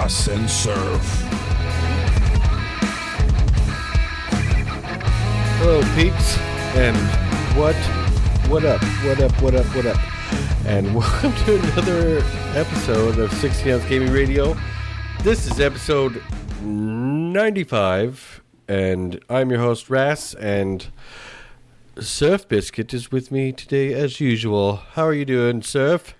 And Surf. Hello, peeps, and what, what up, what up, what up, what up, and welcome to another episode of 60 Ounce Gaming Radio. This is episode 95, and I'm your host, Ras, and Surf Biscuit is with me today as usual. How are you doing, Surf?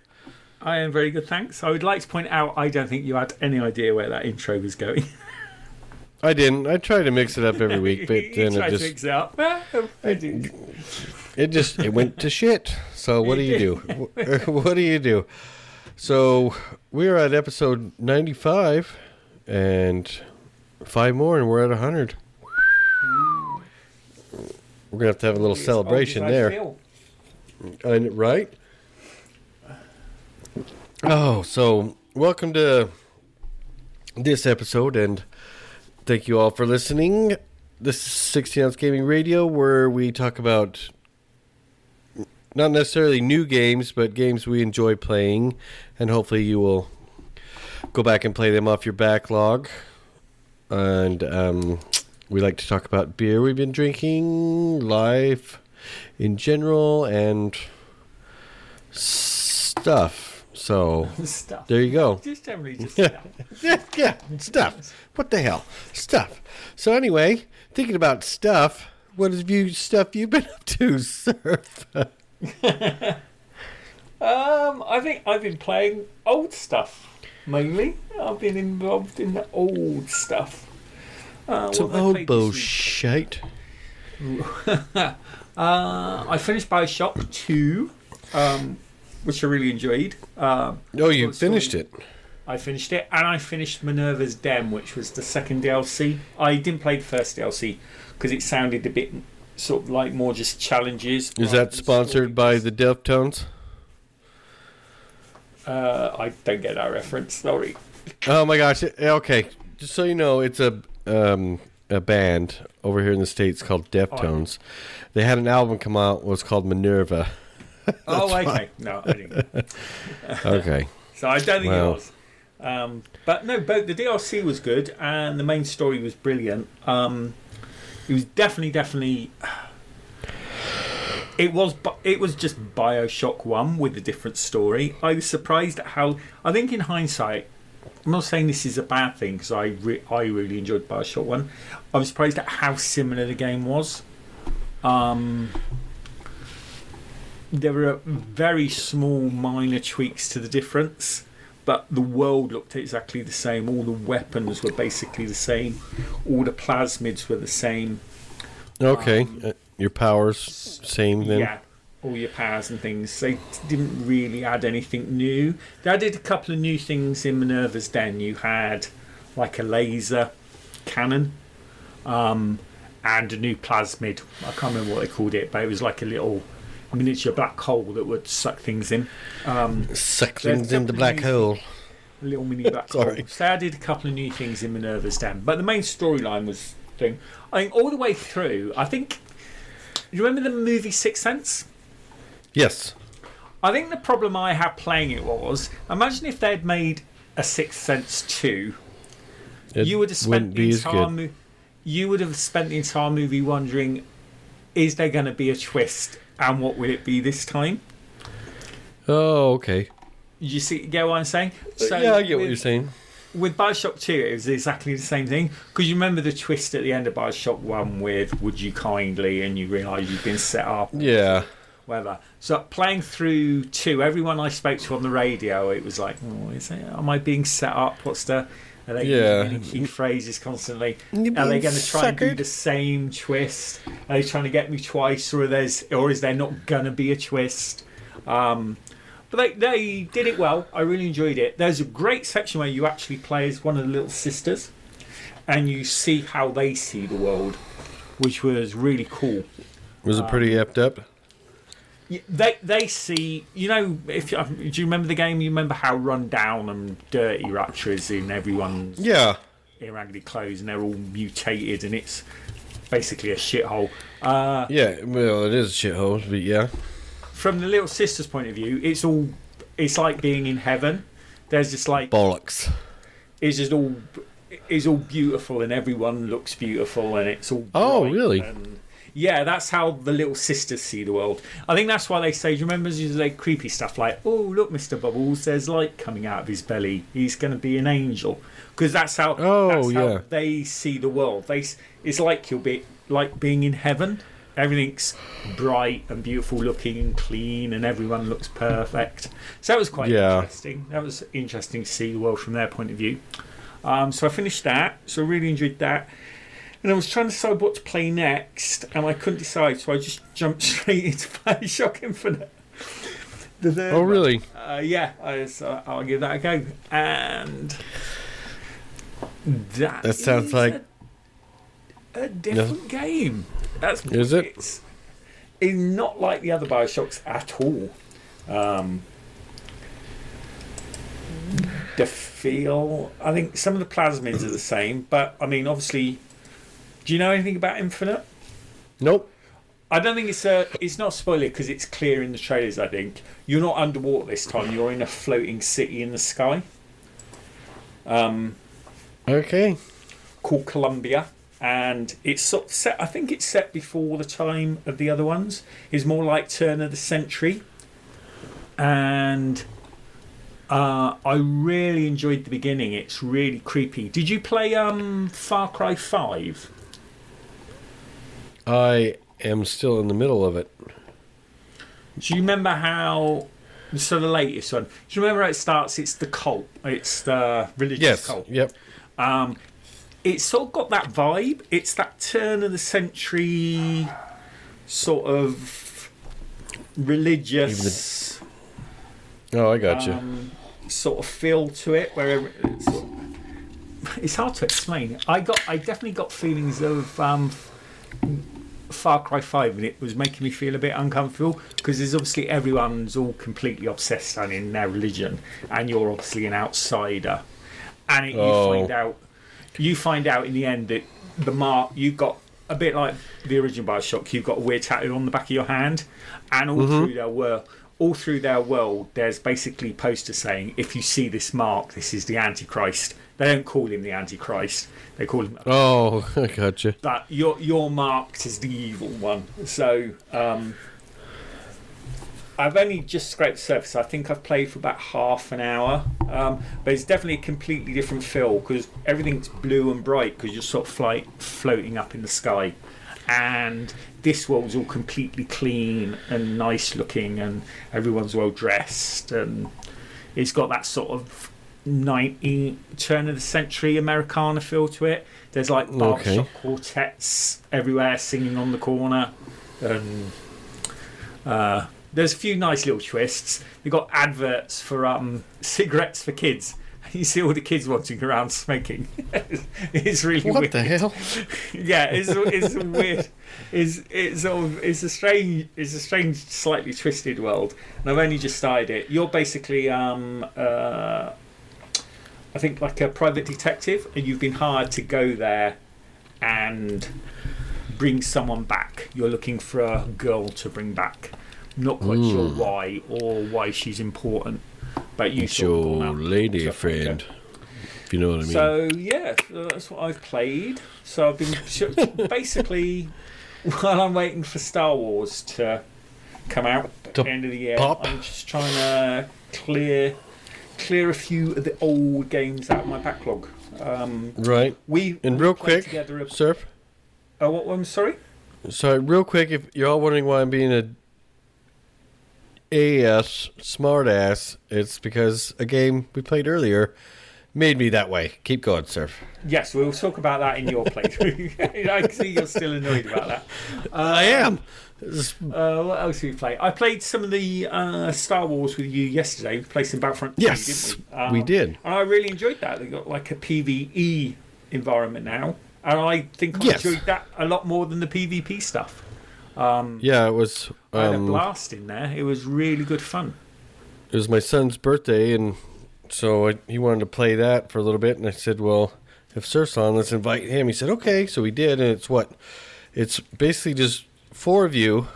I am very good, thanks. I would like to point out I don't think you had any idea where that intro was going. I didn't. I try to mix it up every week, but then it just mix it up. I did. it just it went to shit. So what do you do? what do you do? So we're at episode ninety five, and five more, and we're at hundred. We're gonna have to have a little celebration As old as I there. And- right? Oh, so welcome to this episode, and thank you all for listening. This is 60 Ounce Gaming Radio, where we talk about not necessarily new games, but games we enjoy playing, and hopefully you will go back and play them off your backlog. And um, we like to talk about beer we've been drinking, life in general, and stuff. So Stuff. there you go. Just generally just stuff. Yeah, yeah, stuff. What the hell? Stuff. So anyway, thinking about stuff, what have you stuff you've been up to, Surf? Um, I think I've been playing old stuff mainly. I've been involved in the old stuff. Uh, Some old bullshit. Uh, I finished Bioshock 2, um, which I really enjoyed. Um, Oh, you finished it. I finished it, and I finished Minerva's Den, which was the second DLC. I didn't play the first DLC because it sounded a bit sort of like more just challenges. Is that sponsored by the Deftones? Uh, I don't get that reference. Sorry. Oh my gosh. Okay. Just so you know, it's a um, a band over here in the States called Deftones. They had an album come out was called Minerva. oh, okay. No, I didn't. Okay. So I don't think Well. it was. Um, but no, both the DLC was good and the main story was brilliant. Um, it was definitely, definitely. It was, it was just Bioshock One with a different story. I was surprised at how. I think in hindsight, I'm not saying this is a bad thing because I, re- I really enjoyed Bioshock One. I was surprised at how similar the game was. Um, there were very small minor tweaks to the difference but the world looked exactly the same. All the weapons were basically the same. All the plasmids were the same. Okay. Uh, your powers same then. yeah all your powers and things. They didn't really add anything new. They added a couple of new things in minerva's den. You had like a laser cannon um, and a new plasmid. I can't remember what they called it but it was like a little miniature black hole that would suck things in um, Suck things in the black hole. a little mini black hole. Sorry. So I did a couple of new things in Minerva's Den, but the main storyline was thing. I think all the way through. I think. You remember the movie Sixth Sense? Yes. I think the problem I had playing it was imagine if they'd made a Sixth Sense two. It you would have spent the entire mo- You would have spent the entire movie wondering, is there going to be a twist, and what will it be this time? Oh, okay. You see, get what I'm saying? Uh, so yeah, I get what with- you're saying. with Bioshock 2, it was exactly the same thing. Because you remember the twist at the end of Bioshock 1 with Would You Kindly, and you realise you've been set up, Yeah. whatever. So playing through 2, everyone I spoke to on the radio, it was like, oh, is it, am I being set up? What's the. Are they Yeah. using key phrases constantly? Are they going to try and do the same twist? Are they trying to get me twice, or there's, or is there not going to be a twist? Um, but they, they did it well. I really enjoyed it. There's a great section where you actually play as one of the little sisters, and you see how they see the world, which was really cool. Was it pretty epped up? They they see you know if you, do you remember the game? You remember how run down and dirty Rapture is in everyone's Yeah. in raggedy clothes, and they're all mutated, and it's basically a shithole. Uh, Yeah. Well, it is a shithole, but yeah. from the little sister's point of view, it's all it's like being in heaven. There's just like Bollocks. it's just all it's all beautiful and everyone looks beautiful and it's all Oh, really? and- yeah that's how the little sisters see the world i think that's why they say do you remember like creepy stuff like oh look mr bubbles there's light coming out of his belly he's going to be an angel because that's how Oh, that's how yeah. they see the world they it's like you'll be like being in heaven everything's bright and beautiful looking and clean and everyone looks perfect so that was quite Yeah. interesting that was interesting to see the world from their point of view um, so I finished that. So I really enjoyed that. And I was trying to decide what to play next, and I couldn't decide. So I just jumped straight into Bioshock Infinite. The third Oh, one. really? Uh, yeah, I, so I'll give that a go. And that, That sounds is like- a, a different game. That's Is it? It's, it's not like the other Bioshocks at all. Um, the feel, I think some of the plasmids are the same, but I mean, obviously, do you know anything about Infinite? Nope. I don't think it's a. It's not a spoiler because it's clear in the trailers. I think you're not underwater this time. You're in a floating city in the sky. Um, Okay. called Columbia, and it's sort of set. I think it's set before the time of the other ones. It's more like turn of the century, and uh, I really enjoyed the beginning. It's really creepy. Did you play um, Far Cry Five? I am still in the middle of it. Do you remember how? So the latest one. Do you remember how it starts? It's the cult. It's the religious Yes. cult. Yep. Um, it's sort of got that vibe. It's that turn of the century sort of religious Oh, I got you. um, sort of feel to it. Where it's, it's hard to explain. I got, I definitely got feelings of um, Far Cry Five, and it was making me feel a bit uncomfortable because there's obviously everyone's all completely obsessed and in their religion, and you're obviously an outsider, and it, you Oh. find out, you find out in the end that the mark you've got. A bit like the original Bioshock, you've got a weird tattoo on the back of your hand, and all mm-hmm. through their world, all through their world, there's basically posters saying, "If you see this mark, this is the Antichrist." They don't call him the Antichrist; they call him Oh, I got you. that you're you're marked as the evil one. So um, I've only just scraped the surface. I think I've played for about half an hour, um, but it's definitely a completely different feel because everything's blue and bright because you're sort of fly, floating up in the sky, and this world's all completely clean and nice looking, and everyone's well dressed, and it's got that sort of 19 turn of the century Americana feel to it. There's like barbershop Okay. quartets everywhere singing on the corner, and uh, there's a few nice little twists. You've got adverts for um, cigarettes for kids. You see all the kids wandering around smoking. it's really What weird. the hell? yeah, it's it's weird. It's it's sort of it's a strange it's a strange slightly twisted world, and I've only just started it. You're basically um uh, I think like a private detective, and you've been hired to go there and bring someone back. You're looking for a girl to bring back. Not quite sure hmm. why or why she's important, but you It's your gone out. lady So- friend. If you know what I mean. So yeah, that's what I've played. So I've been basically while I'm waiting for Star Wars to come out at To the end of the year, pop. I'm just trying to clear clear a few of the old games out of my backlog. Um, right. we And real quick, together. A, Surf. oh, what one? Sorry. So real quick, if you're all wondering why I'm being a AS smartass, it's because a game we played earlier made me that way. Keep going, Surf. Yes, we'll talk about that in your playthrough. I see you're still annoyed about that. I am. Uh, what else did we play? I played some of the uh, Star Wars with you yesterday. We played some Battlefront Yes, we? Um, we did. And I really enjoyed that. They got like a PVE environment now. And I think I Yes. enjoyed that a lot more than the PvP stuff. Yeah, it was. I had a Um, blast in there. It was really good fun. it was my son's birthday, and so I, he wanted to play that for a little bit. And I said, "Well, if Surf's on, let's invite him." He said, "Okay." So we did, and it's what? It's basically just four of you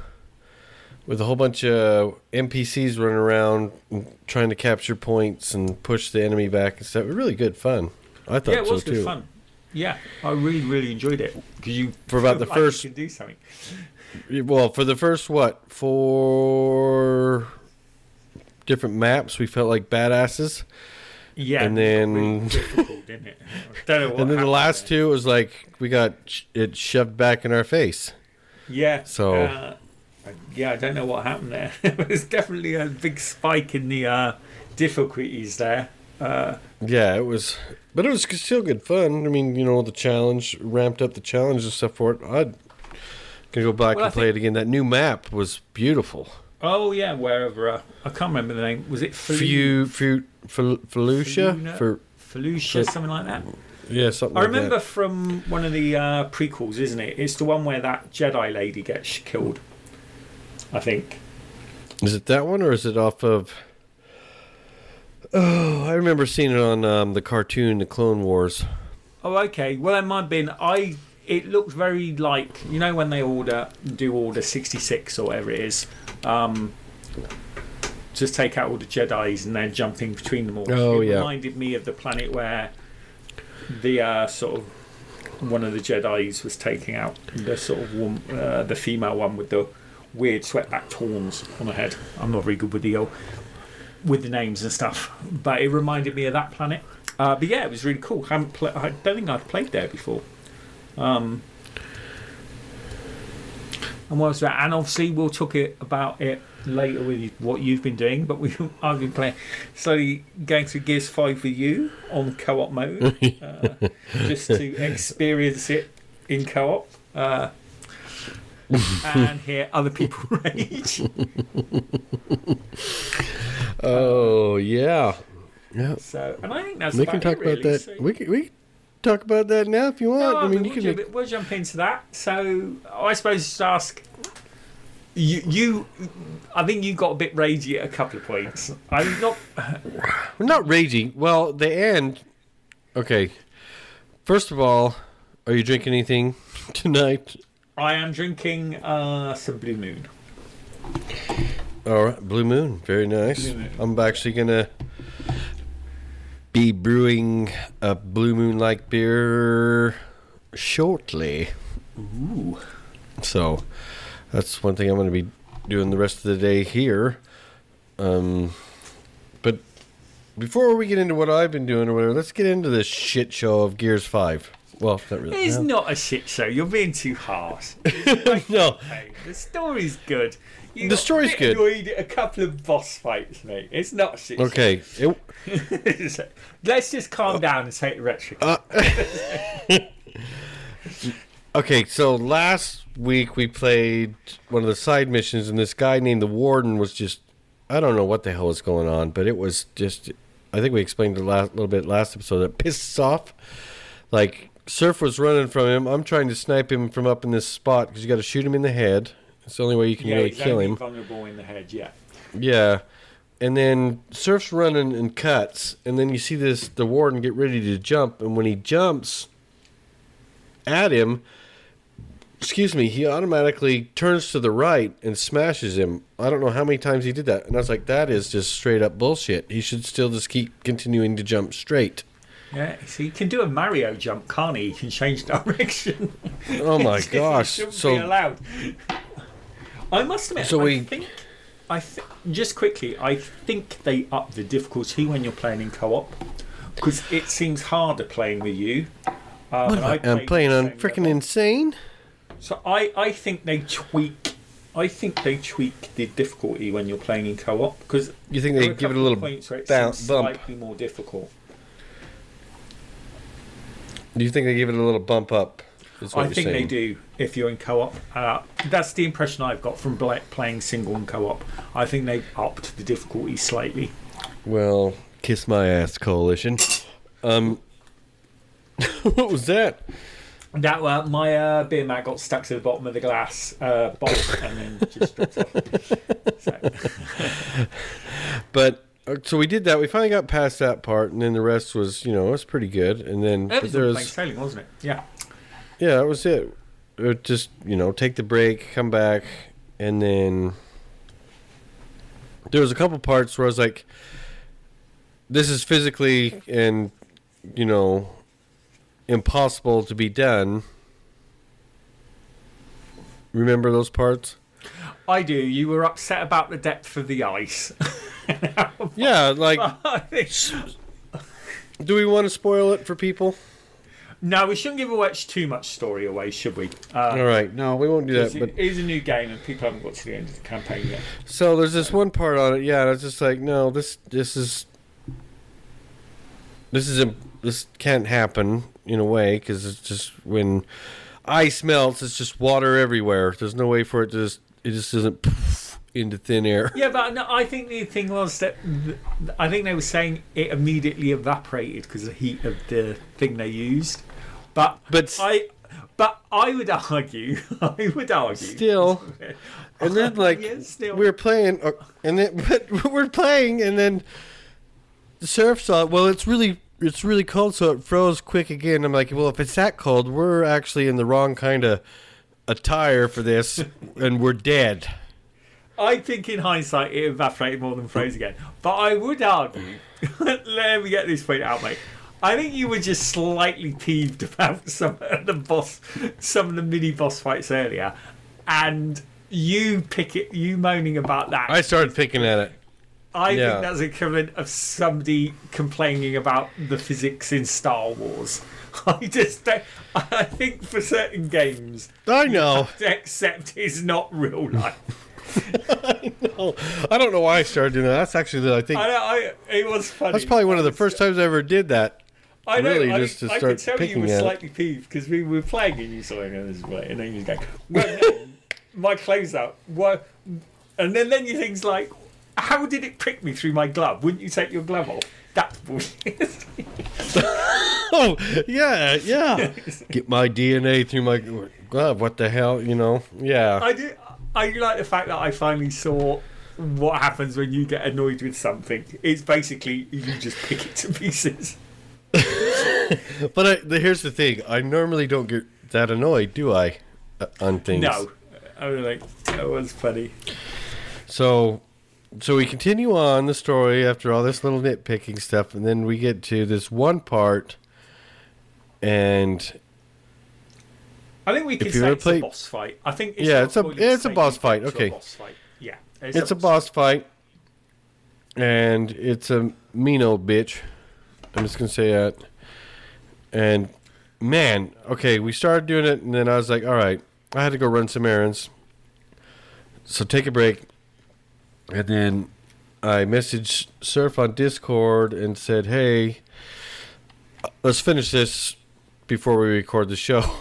with a whole bunch of NPCs running around trying to capture points and push the enemy back and stuff. Really good fun. I thought Yeah, it so was good too. fun. Yeah, I really, really enjoyed it because you For about the felt like you first- do something. Well, for the first what four different maps, we felt like badasses, Yeah, And it then- really difficult, didn't it? I don't know what and then the last there. two was like we got it shoved back in our face. Yeah. So- uh, yeah, I don't know what happened there. There's definitely a big spike in the uh, difficulties there. Uh, Yeah, it was, but it was still good fun. I mean, you know, the challenge ramped up the challenge and stuff for it. I'd gonna go back Well, I and play it again. That new map was beautiful. oh yeah, wherever uh, I can't remember the name. Was it Few, few, Fel- Felucia Felucia, something like that? Yeah, something. I like remember that. from one of the uh, prequels, isn't it? It's the one where that Jedi lady gets killed. I think. Is it that one or is it off of? Oh, I remember seeing it on um, the cartoon, the Clone Wars. Oh, okay. Well, it might have been. I. It looked very like you know when they order do order sixty six or whatever it is. Um, just take out all the Jedi's and then jumping between them all. Oh, it yeah. reminded me of the planet where the uh, sort of one of the Jedi's was taking out the sort of uh, the female one with the weird sweatback horns on her head. I'm not very good with the uh, with the names and stuff, but it reminded me of that planet. Uh, but yeah, it was really cool. I, haven't pla- I don't think I've played there before. Um, and what was that? And obviously, we'll talk it about it later with what you've been doing. But we, I've been playing, slowly going through Gears Five with you on co-op mode, uh, just to experience it in co-op. Uh, and hear other people rage. Oh yeah, yeah. So, and I think that's We can talk it, about really. that. So- We can, we talk about that now if you want. No, I mean, you can. Make, we'll jump into that. So, I suppose just ask you. You, I think you got a bit ragey at a couple of points. I'm not. We're not raging. Well, the end. Okay. First of all, are you drinking anything tonight? I am drinking uh, some Blue Moon. All right, Blue Moon, very nice. Moon. I'm actually gonna be brewing a Blue Moon like beer shortly. Ooh. So that's one thing I'm going to be doing the rest of the day here. Um, but before we get into what I've been doing or whatever, let's get into this shit show of Gears Five. Well, not really. It's no. not a shit show. You're being too harsh. no. The story's good. You The story's good. Annoyed at a couple of boss fights, mate. It's not a shit. show. Okay. It, Let's just calm down and take the rhetoric. Uh, Okay, so last week we played one of the side missions, and this guy named the Warden was just. I don't know what the hell was going on, but it was just. I think we explained a little bit last episode that pissed us off. Like, Surf was running from him. I'm trying to snipe him from up in this spot because you got to shoot him in the head. It's the only way you can yeah, really kill him. vulnerable in the head. Yeah. Yeah. And then Surf's running and cuts, and then you see this the warden get ready to jump, and when he jumps at him, excuse me, he automatically turns to the right and smashes him. I don't know how many times he did that. And I was like, that is just straight up bullshit. He should still just keep continuing to jump straight. Yeah, so he can do a Mario jump, can't he? He can change direction. Oh my gosh. shouldn't be So allowed. I must admit, So I think, I th- just quickly, I think they up the difficulty when you're playing in co-op because it seems harder playing with you. Um, I I'm playing on freaking level. insane. So I, I think they tweak. I think they tweak the difficulty when you're playing in co-op because You think they give it a little points where it bounce seems bump? slightly more difficult. Do you think they give it a little bump up? I think they do if you're in co-op. Uh, that's the impression I've got from playing single and co-op. I think they've upped the difficulty slightly. Well, kiss my ass, coalition. Um, what was that? That uh, my uh, beer mat got stuck to the bottom of the glass uh, bolt and then just dripped off. So, But uh, so we did that. We finally got past that part, and then the rest was, you know, it was pretty good. And then it was there was, sailing, wasn't it? Yeah. yeah, that was it. It just you know, take the break, come back, and then there was a couple parts where I was like, "This is physically and you know impossible to be done." Remember those parts? I do. You were upset about the depth of the ice. Yeah, like, do we want to spoil it for people? no, we shouldn't give away too much story away, should we? Uh, All right, no, we won't do that. But is a new game, and people haven't got to the end of the campaign yet. So there's this one part on it, yeah, and I was just like, no, this this is this is a, this can't happen in a way because it's just when ice melts, it's just water everywhere. There's no way for it to just it just doesn't poof into thin air. Yeah, but no, I think the thing was that th- I think they were saying it immediately evaporated because of the heat of the thing they used. But But I, but I would argue, I would argue, still, and then like Yeah, we were playing, uh, and then but we're playing, and then the surf saw. Well, it's really it's really cold, so it froze quick again. I'm like, well, if it's that cold, we're actually in the wrong kind of attire for this, and we're dead. I think in hindsight it evaporated more than froze again. But I would argue, let me get this point out, mate. I think you were just slightly peeved about some of the boss, some of the mini boss fights earlier, and you pick it, you moaning about that. I started picking at it. I Yeah. think that's equivalent of somebody complaining about the physics in Star Wars. I just, don't, I think for certain games, I know. Except it's not real life. Oh, I don't know why I started doing that. That's actually the, I think I, I, it was funny. that's probably one of the first times I ever did that. I know, really I, just to I start could tell you were at it. slightly peeved because we were playing and you saw it and this way, and then you going, well, no, my clothes out. What? And then then you things like, how did it prick me through my glove? Wouldn't you take your glove off? That's bullshit. Oh, yeah, yeah. Get my DNA through my glove. What the hell, you know? Yeah. I do. I like the fact that I finally saw what happens when you get annoyed with something. It's basically you just pick it to pieces. But I, the, here's the thing. I normally don't get that annoyed, do I? Uh, on things. No, I was like, that was funny. So, so we continue on the story after all this little nitpicking stuff, and then we get to this one part, and I think we can say it's played- a boss fight. I think it's Yeah, it's a- it's a boss fight, okay. boss fight. Yeah, it's a boss fight, and it's a mean old bitch. I'm just gonna say that. And man, okay, we started doing it, and then I was like, all right, I had to go run some errands. So take a break, and then I messaged Surf on Discord and said, hey, let's finish this before we record the show.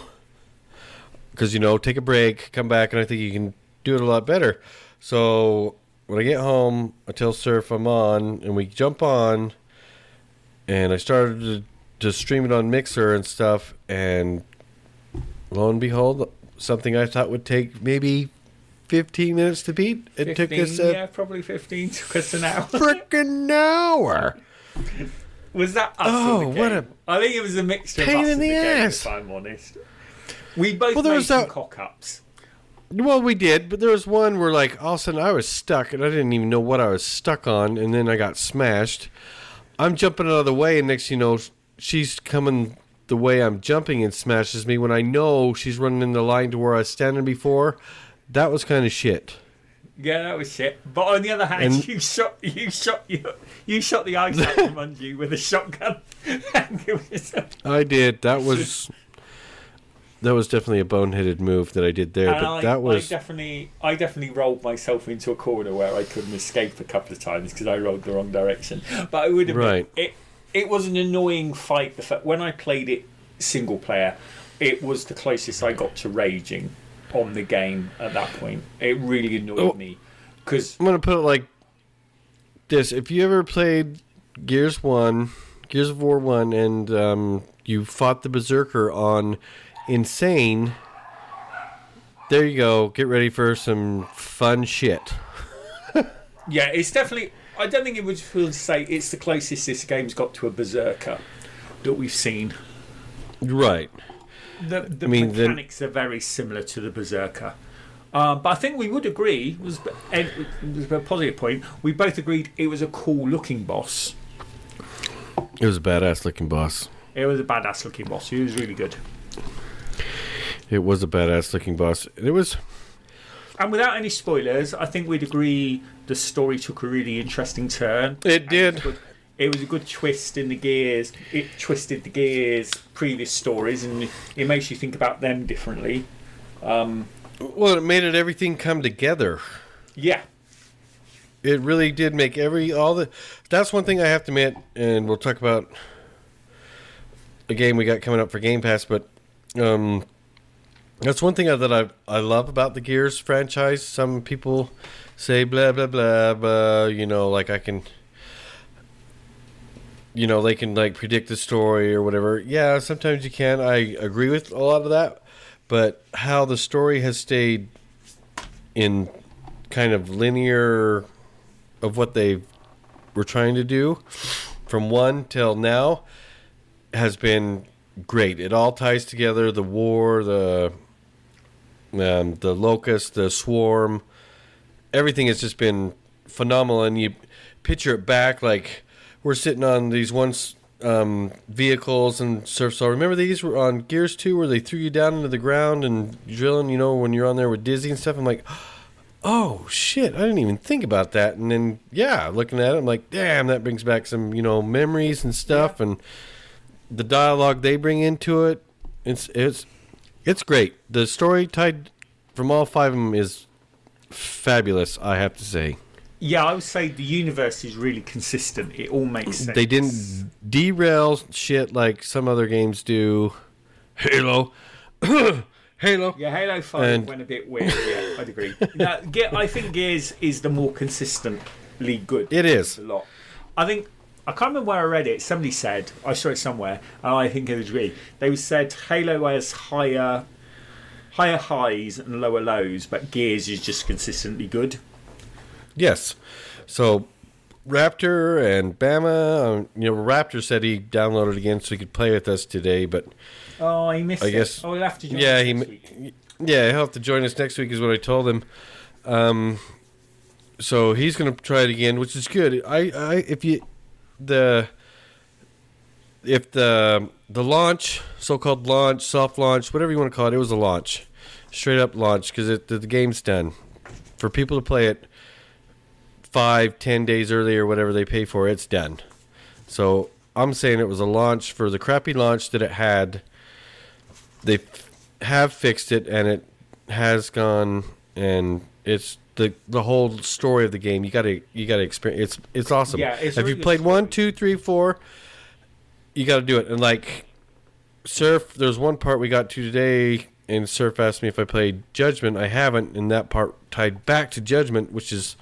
Because you know, take a break, come back, and I think you can do it a lot better. So when I get home, I tell Surf I'm on, and we jump on, and I started to, to stream it on Mixer and stuff, and lo and behold, something I thought would take maybe 15 minutes to beat, it 15, took us a yeah, probably fifteen. Took us an hour. freaking hour. Was that us? Oh, what a I think it was a mixture pain of us in the the, game, ass. If I'm honest, we both Well, there made was some that- cock ups. Well, we did, but there was one where, like, all of a sudden I was stuck, and I didn't even know what I was stuck on, and then I got smashed. I'm jumping out of the way, and next you know, she's coming the way I'm jumping and smashes me when I know she's running in the line to where I was standing before. That was kind of shit. Yeah, that was shit. But on the other hand, And- you shot you shot you, you shot the ice out from under you with a shotgun. It I did. That was that was definitely a boneheaded move that I did there, and but I, that was I definitely I definitely rolled myself into a corner where I couldn't escape a couple of times because I rolled the wrong direction. But I would have Right. it. It was an annoying fight. The fact when I played it single player, it was the closest I got to raging on the game at that point. It really annoyed Oh. me because I'm gonna put it like this: If you ever played Gears One, Gears of War One, and um, you fought the Berserker on Insane, there you go. Get ready for some fun shit. yeah, it's definitely. I don't think it would feel to say it's the closest this game's got to a berserker that we've seen. Right. The, the I mean, the- mechanics are very similar to the berserker. Uh, but I think we would agree was was a positive point. We both agreed it was a cool looking boss. It was a badass looking boss. It was a badass looking boss. He was really good. It was a badass looking boss. It was. And without any spoilers, I think we'd agree the story took a really interesting turn. It did. It it was a good twist in the gears. It twisted the gears previous stories, and it makes you think about them differently. Um, Well, it made it everything come together. yeah, It really did make every all the. That's one thing I have to admit, and we'll talk about a game we got coming up for Game Pass. But um, that's one thing that I I love about the Gears franchise. Some people say blah blah blah, blah you know, like I can, you know, they can like predict the story or whatever. Yeah, sometimes you can. I agree with a lot of that, but how the story has stayed in kind of linear of what they were trying to do from one till now has been great. It all ties together: the war, the um, the locust, the swarm. Everything has just been phenomenal, and you picture it back like we're sitting on these once um, vehicles and surf. So remember these were on Gears Two, where they threw you down into the ground and drilling. You know when you're on there with Dizzy and stuff. I'm like, oh shit, I didn't even think about that. And then yeah, looking at it, I'm like, damn, that brings back some you know memories and stuff, and the dialogue they bring into it. It's it's it's great. The story tied from all five of them is fabulous. I have to say yeah. I would say the universe is really consistent. It all makes sense. they didn't derail shit like some other games do. Halo, Halo. Yeah, Halo Five And- went a bit weird. Yeah, I'd agree. no, Ge- I think Gears is the more consistently good. It is. a lot. I think I can't remember where I read it. Somebody said I saw it somewhere, and I think I agree. They said Halo has higher, higher highs and lower lows, but Gears is just consistently good. Yes. So Raptor and Bama, um, you know, Raptor said he downloaded again so he could play with us today, but Oh, he missed I it. guess- Oh, he'll have to join yeah, us he. Next week. Yeah, he'll have to join us next week is what I told him. Um, so he's going to try it again, which is good. I, I if you the if the the launch, so-called launch, soft launch, whatever you want to call it, it was a launch, straight up launch because the, the game's done for people to play it five, ten days early or whatever they pay for. It's done. So I'm saying it was a launch for the crappy launch that it had. They f- have fixed it, and it has gone, and it's the the whole story of the game. You got to you got to experience. It's it's awesome. Yeah, it's Have you played good one, story. two, three, four? You got to do it, and like Surf. There's one part we got to today, and Surf asked me if I played Judgment. I haven't, and that part tied back to Judgment, which is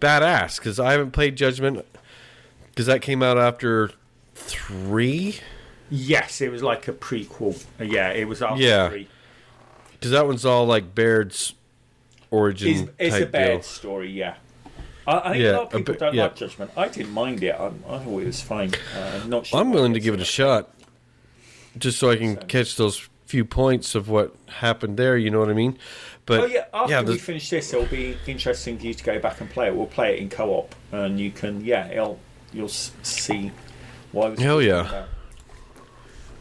badass because I haven't played Judgment because that came out after three. Yes, it was like a prequel. Uh, Yeah, it was after Yeah. three. Because that one's all like Baird's origin It's, it's a bad deal. story, yeah. I, I think Yeah, a lot of people bit- don't yeah. like Judgment. I didn't mind it. I, I thought it was fine. Uh, I'm not sure I'm willing to give it a shot, just so I can catch those few points of what happened there. You know what I mean? But Oh yeah, after yeah, we finish this, it'll be interesting for you to go back and play it. We'll play it in co-op, and you can, yeah, it'll, you'll see I was Hell yeah. about.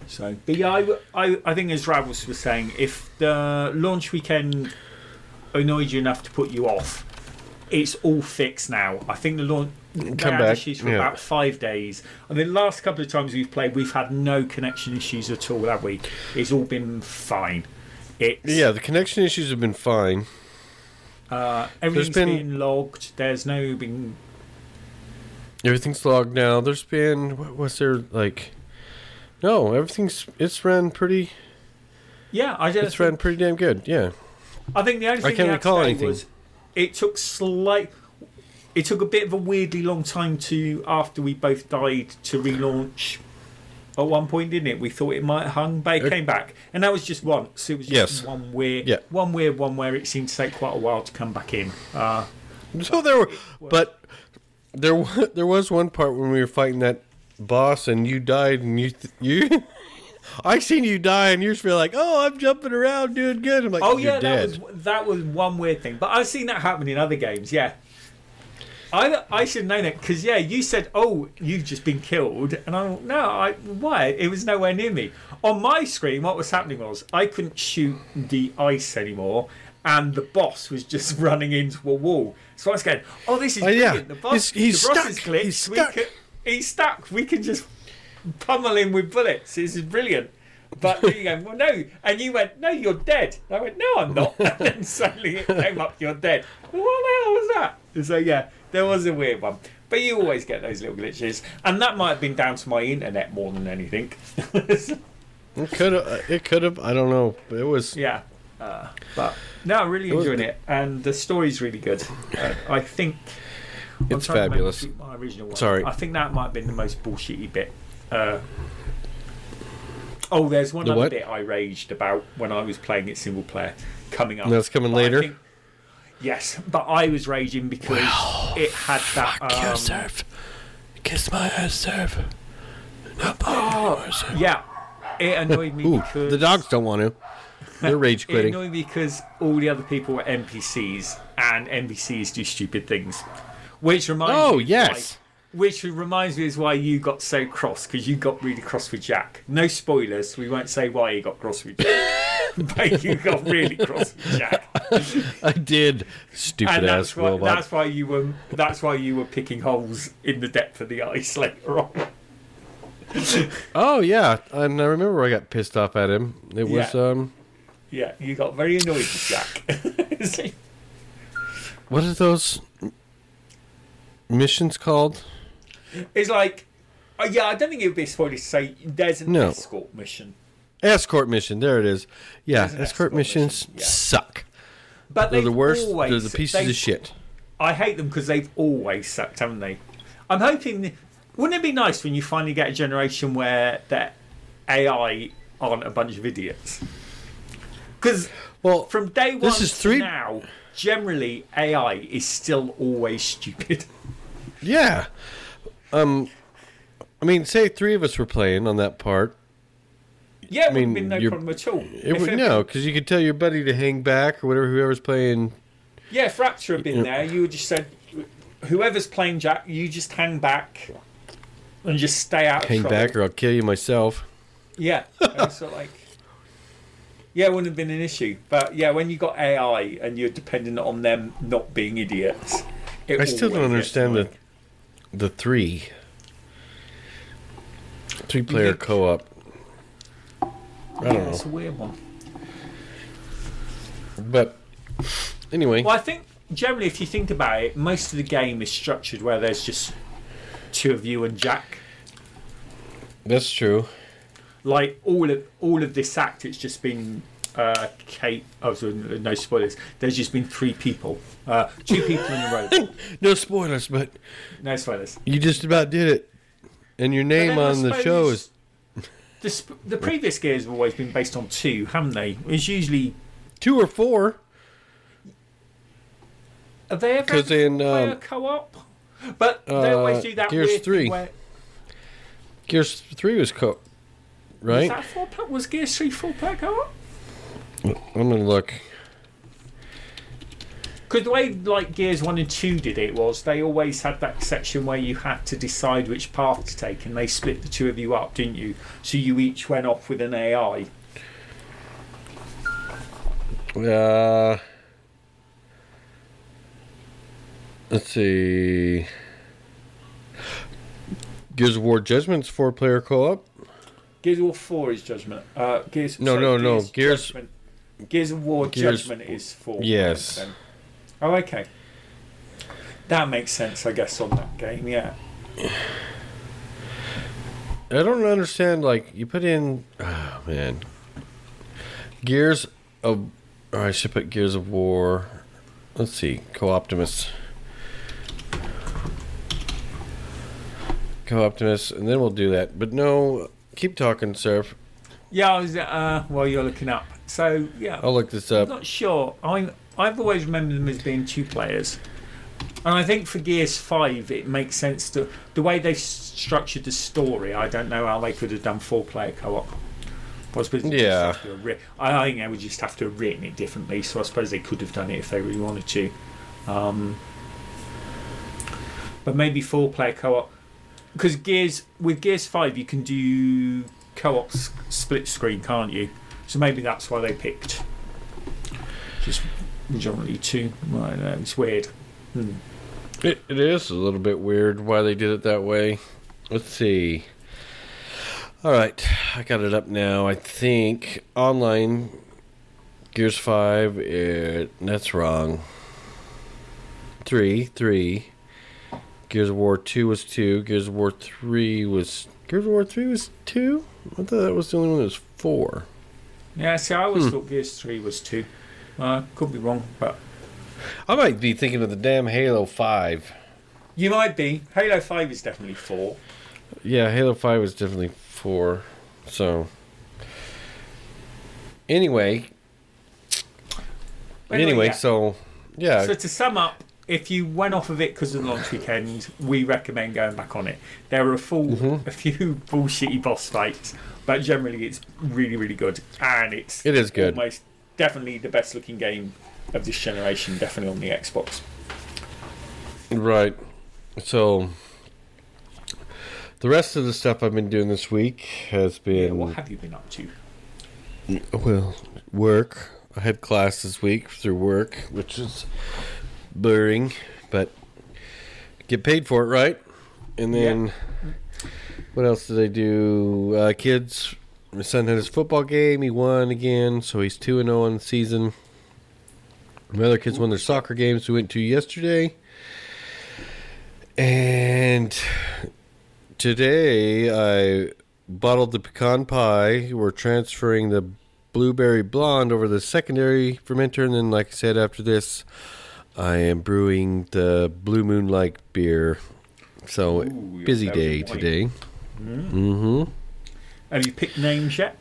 So, but yeah, I, I, I think as Ravels was saying, if the launch weekend annoyed you enough to put you off, it's all fixed now. I think the launch they Come had back, issues for yeah. about five days, and the last couple of times we've played, we've had no connection issues at all. Have we? It's all been fine. It's, yeah, the connection issues have been fine. uh, everything's been- been logged. There's no been. Everything's logged now. There's been what was there like? No, everything's it's ran pretty. Yeah, I just. It's ran pretty damn good. Yeah. I think the only thing I can't recall anything. was it took slight. It took a bit of a weirdly long time to after we both died to relaunch. At one point, didn't it? We thought it might have hung, but it came back, and that was just once. It was just Yes. one weird, Yeah. one weird one where it seemed to take quite a while to come back in. Uh, So there were, but there wa- there was one part when we were fighting that boss and you died and you you I seen you die, and you just feel like, oh, I'm jumping around, doing good. I'm like, Oh you're yeah, that was that was one weird thing. But I've seen that happen in other games. Yeah, I I should know that because yeah, you said oh you've just been killed, and I no I why it was nowhere near me. On my screen, what was happening was I couldn't shoot the ice anymore, and the boss was just running into a wall. So I was going, oh this is Oh, yeah. The boss, He's- he's the boss is glitched. He's We stuck." can- he's stuck. We can just pummel him with bullets. This is brilliant. But you go, well, no. And you went, no, you're dead. And I went, no, I'm not. And then suddenly it came up, you're dead. Well, what the hell was that? So, yeah, there was a weird one. But you always get those little glitches. And that might have been down to my internet more than anything. It could have. It could have. I don't know. It was. yeah. Uh, but no, I'm really enjoyed it. And the story's really good. Uh, I think. It's trying to remember fabulous. My original one. Sorry. I think that might have been the most bullshitty bit. Uh, oh, there's one The other what? bit I raged about when I was playing it single player coming up. That's coming But later? Think- yes, but I was raging because it had that. Um, Kiss my ass, Surf. yeah, it annoyed me Ooh, because the dogs don't want to. They're rage It quitting. annoyed me because all the other people were NPCs and NPCs do stupid things. Which reminds Oh, me is yes. why- which reminds me is why you got so cross because you got really cross with Jack. No spoilers. We won't say why you got cross with Jack, but you got really cross Jack, I did. Stupid and that's ass why robot. that's why you were that's why you were picking holes in the depth of the ice later on. Oh yeah, and I remember I got pissed off at him. It was Yeah. um, Yeah, you got very annoyed with Jack. what are those missions called? it's like, uh, yeah, I don't think it would be a spoiler to say there's an No. escort mission. Escort mission. There it is. Yeah, escort, escort missions mission, yeah. suck. But They're the worst. Always, They're the pieces of shit. I hate them because they've always sucked, haven't they? I'm hoping. Wouldn't it be nice when you finally get a generation where their AI aren't a bunch of idiots? Because Well, from day one this is to three- now, generally AI is still always stupid. yeah. Um, I mean, say three of us were playing on that part. Yeah, it mean, would have been no problem at all. It would had no, because you could tell your buddy to hang back or whatever. Whoever's playing. Yeah, if Raptor had been Yeah. there, you would just said, whoever's playing Jack, you just hang back and just stay out. Hang back, or I'll kill you myself. Yeah, so like, yeah, it wouldn't have been an issue. But yeah, when you got AI and you're dependent on them not being idiots, it I still don't understand the the three three player co op. I Yeah, it's a weird one. but anyway, Well, I think generally, if you think about it, most of the game is structured where there's just two of you and Jack. that's true. Like all of all of this act, it's just been uh, Kate. Oh, so no spoilers. There's just been three people, uh, two people in a row. No spoilers, but No spoilers. you just about did it, and your name I on the show is The, sp- the previous gears have always been based on two, haven't they? It's usually two or four. Are they ever 'Cause in, player um, co-op? But they uh, always do that Gears weird thing 3. Where, Gears three was co, Was right? that four player? Was Gears Three four player co-op? I'm gonna look. Because the way like Gears One and Two did it was they always had that section where you had to decide which path to take, and they split the two of you up, didn't you? So you each went off with an AI. Uh, let's see. Gears of War Judgment's four player co op. Gears of War Four is Judgment. Uh, Gears. No, sorry, no, no, Gears- Judgment. Gears of War Gears- Judgment is four. Yes. then. Oh, okay. That makes sense, I guess, on that game. Yeah. I don't understand. Like you put in, oh man, Gears of. Or I should put Gears of War. Let's see, Co-Optimus. Co-Optimus, and then we'll do that. But no, keep talking, Surf. Yeah, I was. Uh, while you're looking up. So yeah. I'll look this I'm up. not sure. I I've always remembered them as being two players, and I think for Gears Five it makes sense to the way they structured the story. I don't know how they could have done four player co-op. Well, I suppose Yeah. have to have I think they would just have to have written it differently. So I suppose they could have done it if they really wanted to. Um, but maybe four player co-op because Gears with Gears Five you can do co-op s- split screen, can't you? So maybe that's why they picked just two. Well, I know, it's weird. Hmm. It, it is a little bit weird why they did it that way. Let's see. All right, I got it up now. I think online Gears Five. It, that's wrong. Three, three. Gears of War Two was two. Gears of War Three was Gears of War Three was two. I thought that was the only one that was four. Yeah, see, I always Hmm. thought Gears Three was two. Uh, could be wrong, but I might be thinking of the damn Halo Five. you might be. Halo Five is definitely four. Yeah, Halo Five is definitely four. So anyway, But anyway, yeah. so yeah, So to sum up, if you went off of it because of the launch weekend, we recommend going back on it. There are a full, Mm-hmm. a few bullshitty boss fights, but generally it's really, really good, and it's It is good. Almost definitely the best looking game of this generation. Definitely on the Xbox. right. So the rest of the stuff I've been doing this week has Yeah, been what have you been up to? well work. I had class this week through work, which is blurring, but get paid for it, right? And then what else did I do? Uh, kids, my son had his football game. He won again, so he's two and zero on the season. My other kids won their soccer games we went to yesterday, and today I bottled the pecan pie. We're transferring the blueberry blonde over the secondary fermenter, and then, like I said, after this, I am brewing the Blue Moon like beer. So Ooh, busy day Belgian white. today. Mm-hmm. Have you picked names yet?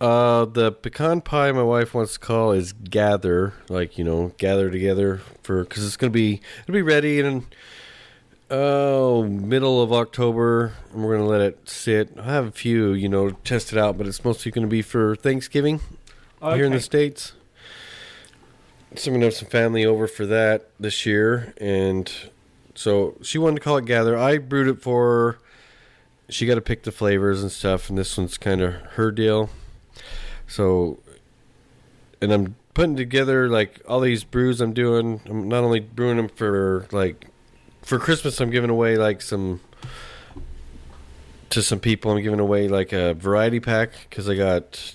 Uh, the pecan pie my wife wants to call is gather, like you know, gather together for because it's gonna be it'll be ready in oh middle of October, and we're gonna let it sit. I have a few, you know, test it out, but it's mostly gonna be for Thanksgiving here in the states. So I'm gonna have some family over for that this year, and so she wanted to call it gather. I brewed it for. She got to pick the flavors and stuff, and this one's kind of her deal. So, and I'm putting together like all these brews I'm doing. I'm not only brewing them for like for Christmas. I'm giving away like some to some people. I'm giving away like a variety pack because I got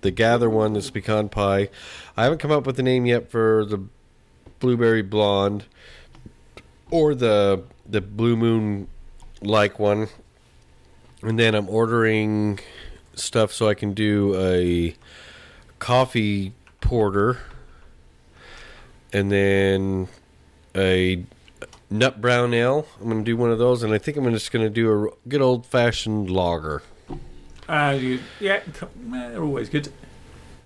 the Gather one, this pecan pie. I haven't come up with a name yet for the blueberry blonde or the the blue moon like one. And then I'm ordering stuff so I can do a coffee porter and then a nut brown ale. I'm going to do one of those and I think I'm just going to do a good old fashioned lager. Uh, you, yeah, eh, they're always good.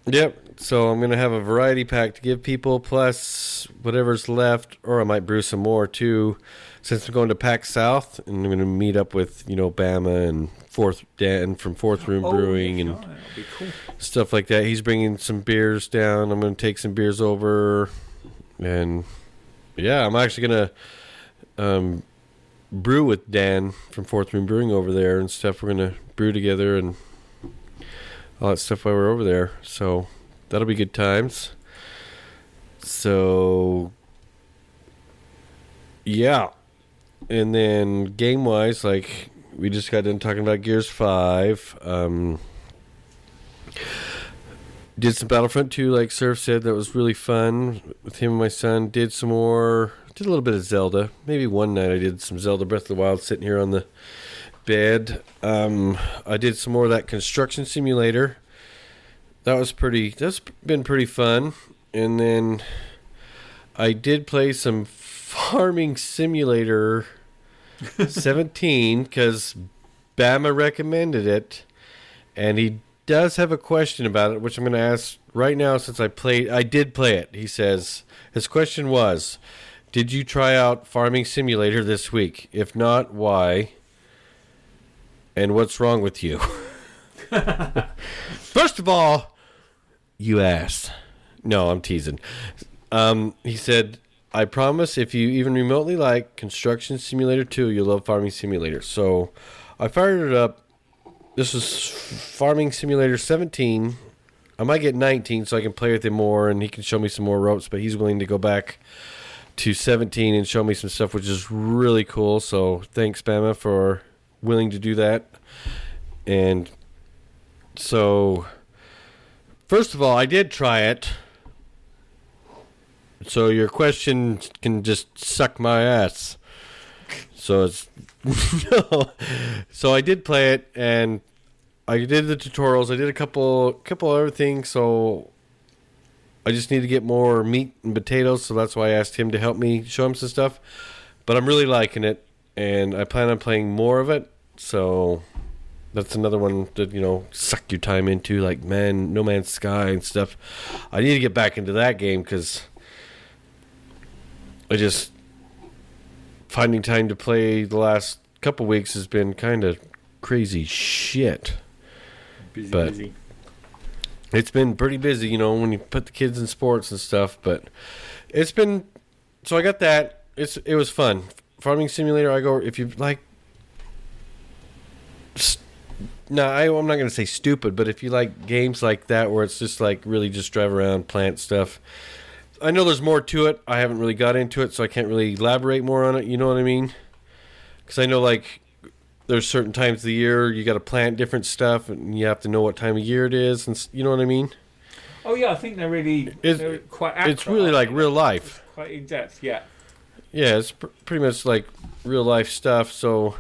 Yep. So I'm going to have a variety pack to give people plus whatever's left or I might brew some more too since we're going to PAX South and I'm going to meet up with, you know, Bama and Fourth Dan from Fourth Room Oh, Brewing and cool. stuff like that. He's bringing some beers down. I'm going to take some beers over, and yeah, I'm actually going to um, brew with Dan from Fourth Room Brewing over there and stuff. We're going to brew together and all that stuff while we're over there. So that'll be good times. So yeah, and then game wise, like we just got done talking about Gears Five. Um, did some Battlefront 2, like Surf said. That was really fun with him and my son. Did some more. Did a little bit of Zelda. Maybe one night I did some Zelda Breath of the Wild sitting here on the bed. Um, I did some more of that construction simulator. That was pretty. That's been pretty fun. And then I did play some Farming Simulator 17 because Bama recommended it, and he does have a question about it, which I'm going to ask right now since I played. I did play it. He says his question was, "Did you try out Farming Simulator this week? If not, why? And what's wrong with you?" First of all, you asked. No, I'm teasing. Um, he said, I promise if you even remotely like Construction Simulator 2, you'll love Farming Simulator. So I fired it up. This is Farming Simulator 17. I might get 19 so I can play with him more and he can show me some more ropes, but he's willing to go back to 17 and show me some stuff, which is really cool. So thanks, Bama, for willing to do that. And so, first of all, I did try it. So your question can just suck my ass. So it's no. So I did play it, and I did the tutorials. I did a couple, couple other things. So I just need to get more meat and potatoes. So that's why I asked him to help me show him some stuff. But I'm really liking it, and I plan on playing more of it. So that's another one that you know suck your time into, like man, No Man's Sky and stuff. I need to get back into that game because I just finding time to play the last couple weeks has been kind of crazy shit. Busy, But- busy. It's been pretty busy, you know, when you put the kids in sports and stuff. But it's been so I got that. It's it was fun. Farming Simulator. I go if you like. s- No, I, I'm not going to say stupid, but if you like games like that where it's just like really just drive around, plant stuff. I know there's more to it. I haven't really got into it, so I can't really elaborate more on it. You know what I mean? Because I know like there's certain times of the year you got to plant different stuff, and you have to know what time of year it is, and you know what I mean. Oh yeah, I think they're really It's- they're quite. Accurate, It's really like real life. Quite in depth, yeah. Yeah, it's pr- pretty much like real life stuff. So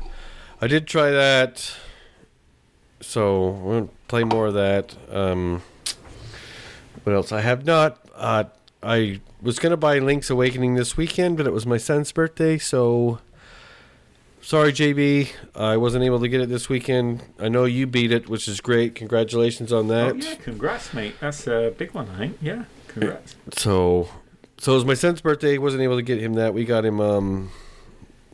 I did try that. So we're gonna play more of that. Um, what else? I have not. Uh, I was gonna buy Link's Awakening this weekend, but it was my son's birthday, so sorry, JB. I wasn't able to get it this weekend. I know you beat it, which is great. Congratulations on that. Oh yeah, congrats, mate. That's a big one, I think. Yeah, congrats. So, so it was my son's birthday. Wasn't able to get him that. We got him. Um,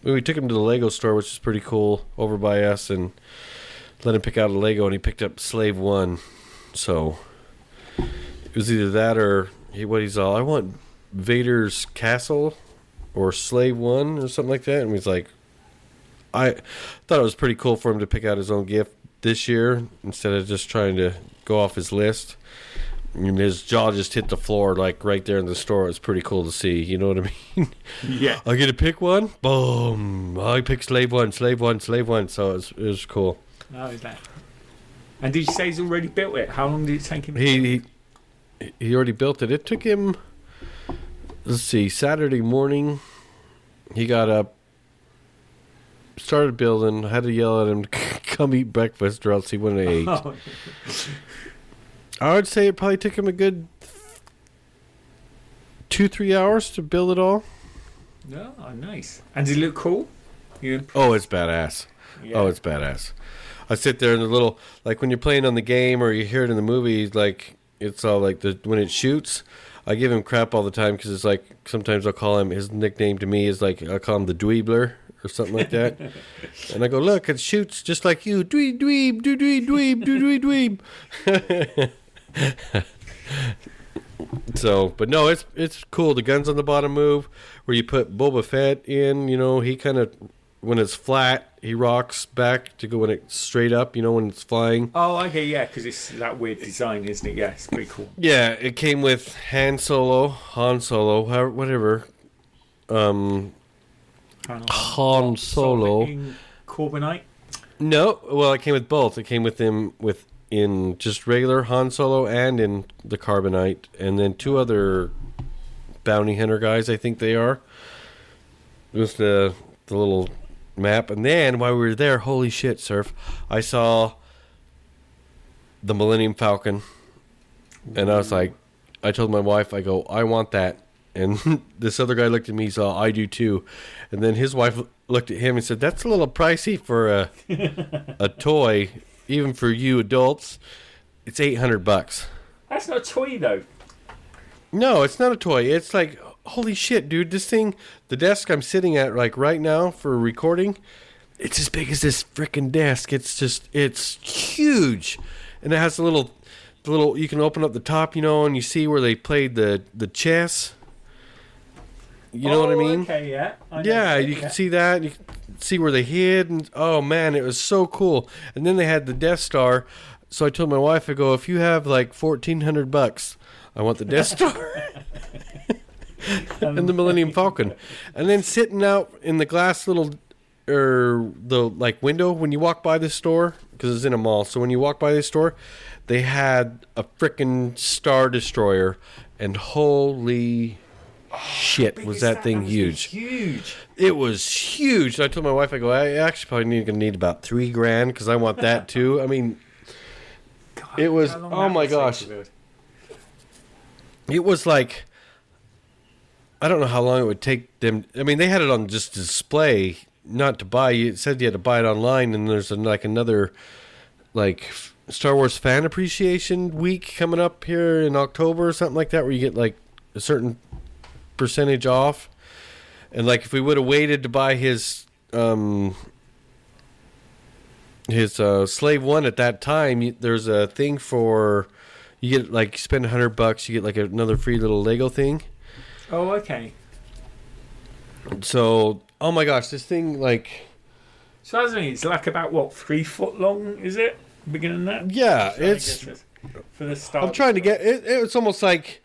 we took him to the Lego store, which is pretty cool, over by us, and let him pick out a Lego, and he picked up Slave One. So it was either that or he what he's all. I want Vader's castle or Slave One or something like that, and he's like, I thought it was pretty cool for him to pick out his own gift this year instead of just trying to go off his list. And his jaw just hit the floor like right there in the store. It was pretty cool to see. You know what I mean? Yeah. I get to pick one. Boom! I pick slave one, slave one, slave one. So it was, it was cool. Oh, Is that? And did you say he's already built it? How long did it take him? to? He he, he already built it. It took him. Let's see. Saturday morning, he got up, started building. I had to yell at him to come eat breakfast, or else he wouldn't have ate. Oh, I would say it probably took him a good two, three hours to build it all. no, oh, nice. And did it look cool? Oh, it's badass. yeah. Oh, it's badass. I sit there in the little like when you're playing on the game or you hear it in the movies, like it's all like the when it shoots. I give him crap all the time because it's like sometimes I'll call him his nickname to me is like I call him the dweebler or something like that, and I go look it shoots just like you Dwee dweeb dweeb dweeb dweeb dweeb dweeb dweeb. So, but no, it's it's cool. The guns on the bottom move. Where you put Boba Fett in, you know, he kind of when it's flat, he rocks back to go when it's straight up. You know, when it's flying. Oh, okay, yeah, because it's that weird design, isn't it? Yeah, it's pretty cool. Yeah, it came with Han Solo, Han Solo, however, whatever. Um, Han Han Solo. in Carbonite. No, well, it came with both. It came with him with in just regular Han Solo and in the Carbonite, and then two other bounty hunter guys. I think they are. It was the the little map, and then while we were there, holy shit, surf! I saw the Millennium Falcon, and I was like, I told my wife, I go, I want that. And this other guy looked at me, saw I do too, and then his wife looked at him and said, "That's a little pricey for a a toy, even for you adults. It's eight hundred bucks." That's not a toy though. No, it's not a toy. It's like holy shit, dude. This thing, the desk I'm sitting at like right now for recording, it's as big as this freaking desk. It's just it's huge, and it has a little, the little. You can open up the top, you know, and you see where they played the the chess. You know what I Oh, mean? Okay, yeah. I Yeah, you can see that. You can see where they hid, and oh man, it was so cool. And then they had the Death Star. So I told my wife, I go, if you have like fourteen hundred bucks, I want the Death Star and the Millennium Falcon. And then sitting out in the glass little or the like window when you walk by the store because it's in a mall. So when you walk by the store, they had a frickin' Star Destroyer, and holy shit, was as that thing be huge! Huge. It was huge. I told my wife, I go, I actually probably need gonna need about three grand because I want that too. I mean, God, It was- oh my gosh. it was like I don't know how long it would take them. I mean, they had it on just display, not to buy. You it said you had to buy it online, and there's like another like Star Wars fan appreciation week coming up here in October or something like that, where you get like a certain percentage off. And like if we would have waited to buy his um his uh, slave one at that time, there's a thing for you get like spend a hundred bucks, you get like another free little Lego thing. Oh, okay. So, oh my gosh, this thing like So that's mean it's like about what three foot long, is it? Beginning that. yeah, it's for the start. I'm trying to get it. It's almost like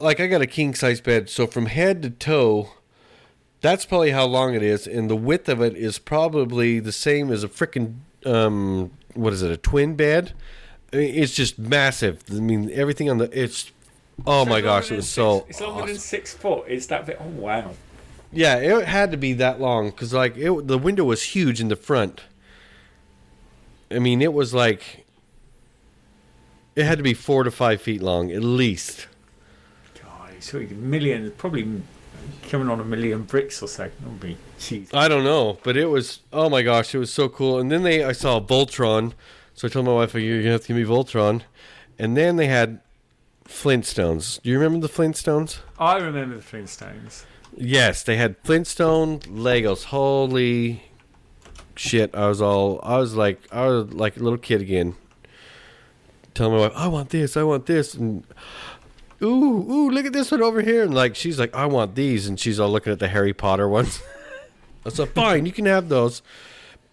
like I got a king size bed, so from head to toe, that's probably how long it is, and the width of it is probably the same as a freaking um what is it a twin bed? It's just massive. I mean everything on the it's. Oh So my gosh, it was six- so. It's longer than six foot. It's that bit? Oh wow. Yeah, it had to be that long because like it, the window was huge in the front. I mean, it was like it had to be four to five feet long at least. God, it's a million, probably coming on a million bricks or so. That would be cheap. I don't know, but it was oh my gosh, it was so cool. And then they I saw Voltron, so I told my wife you're gonna have to give me Voltron. And then they had Flintstones. Do you remember the Flintstones? I remember the Flintstones. Yes, they had Flintstone Legos. Holy shit! I was all I was like I was like a little kid again. Telling my wife, I want this, I want this, and ooh, ooh, look at this one over here, and like she's like, I want these, and she's all looking at the Harry Potter ones. I said, fine, you can have those.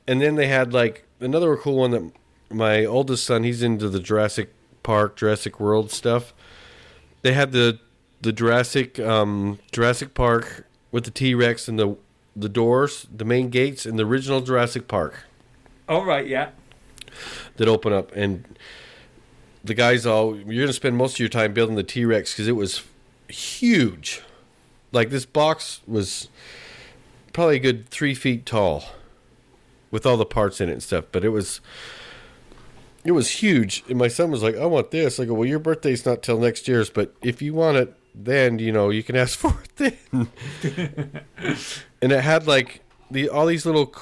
And then they had like another cool one that my oldest son, he's into the Jurassic Park, Jurassic World stuff. They had the the Jurassic um, Jurassic Park with the T Rex and the the doors, the main gates, and the original Jurassic Park All right, yeah. that open up. And the guys all you're gonna spend most of your time building the T Rex because it was huge. Like this box was probably a good three feet tall with all the parts in it and stuff. But it was it was huge. And my son was like, "I want this." I go, "Well, your birthday's not till next year's, but if you want it, then you know you can ask for it then." and it had like the all these little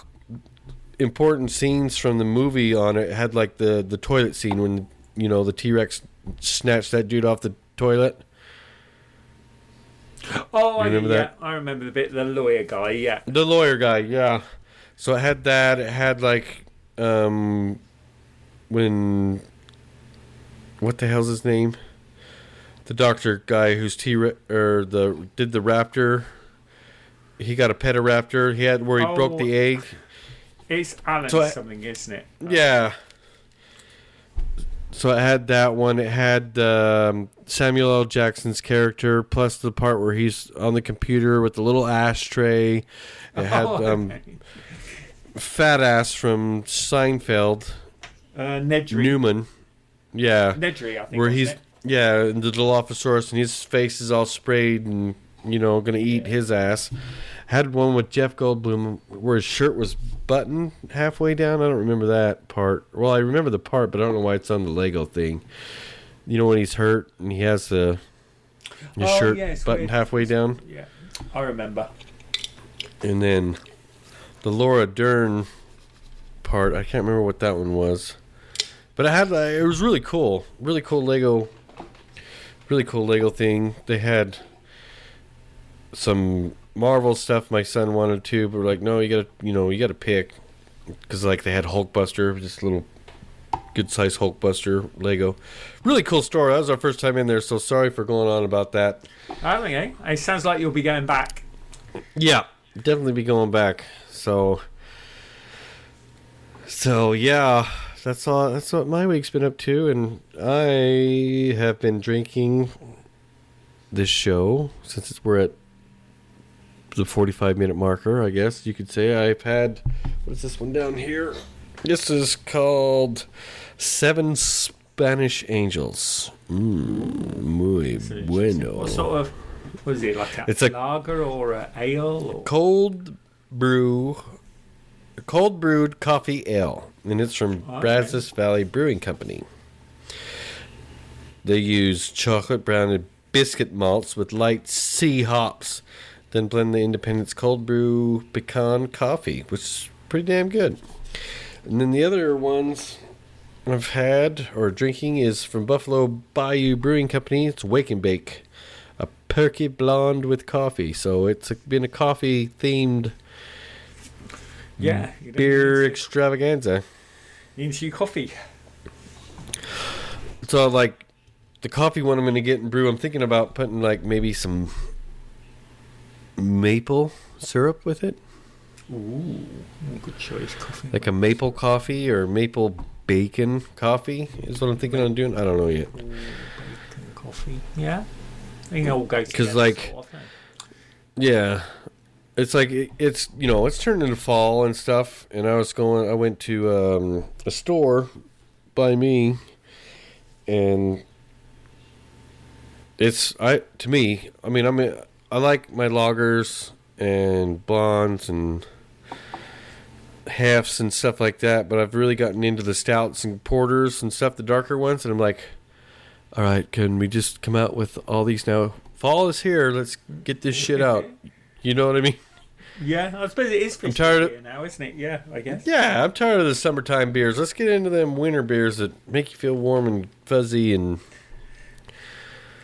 important scenes from the movie on it. It had like the the toilet scene when you know the T Rex snatched that dude off the toilet. Oh, I, remember yeah, that? I remember the bit. The lawyer guy. Yeah. The lawyer guy, yeah. So it had that. It had like um when what the hell's his name? The doctor guy who's T or the did the raptor. He got a pet a raptor. He had where he broke Oh. the egg. It's Alan So I- something, isn't it? Yeah. So it had that one. It had um, Samuel L. Jackson's character, plus the part where he's on the computer with the little ashtray. It had Oh, um, fat ass from Seinfeld, uh, Nedry. Newman. Yeah, Nedry, I think. where he's it? yeah, the Dilophosaurus, and his face is all sprayed and you know gonna eat his ass. Had one with Jeff Goldblum where his shirt was buttoned halfway down. I don't remember that part. Well, I remember the part, but I don't know why it's on the Lego thing. You know when he's hurt and he has the his Oh, shirt yeah, buttoned weird. halfway down, Yeah, I remember. and then the Laura Dern part. I can't remember what that one was, but I had uh, it was really cool, really cool Lego, really cool Lego thing. They had some Marvel stuff. My son wanted to, but we're like, no, you gotta, you know, you gotta pick. because like they had Hulkbuster, just a little good sized Hulkbuster Lego. Really cool store. That was our first time in there, so sorry for going on about that. i Okay. It sounds like you'll be going back. Yeah, definitely be going back. So, so yeah, that's all. That's what my week's been up to, and I have been drinking this show since we're at the forty-five minute marker. I guess you could say I've had. What is this one down here? This is called Seven Spanish Angels. Mm, muy bueno. What sort of? What is it like? A It's a- lager or a ale? Or? cold brew, cold brewed coffee ale, and it's from Okay. Brazos Valley Brewing Company. They use chocolate browted biscuit malts with light sea hops, then blend the Independence cold brew pecan coffee, which is pretty damn good. And then the other ones I've had or drinking is from Buffalo Bayou Brewing Company. It's Wake and Bake, a perky blonde with coffee. So it's been a coffee themed Yeah. Mm. don't beer extravaganza. Into your coffee. So like the coffee one I'm gonna get and brew, I'm thinking about putting like maybe some maple syrup with it. Ooh, good choice. Coffee. Like a maple coffee or maple bacon coffee is what I'm thinking on doing. I don't know yet. Bacon coffee. Yeah. I think it all goes 'Cause, together, like- sort of. Eh? Yeah. It's like it, it's you know it's turning into fall and stuff, and I was going. I went to um, a store by me, and it's I to me. I mean, I mean, I like my lagers and blondes and halves and stuff like that, but I've really gotten into the stouts and porters and stuff, the darker ones, and I'm like, all right, can we just come out with all these now? Fall is here. Let's get this shit out. You know what I mean? Yeah, I suppose it is. I'm tired of- beer now, isn't it? Yeah, I guess. Yeah, I'm tired of the summertime beers. Let's get into them winter beers that make you feel warm and fuzzy. And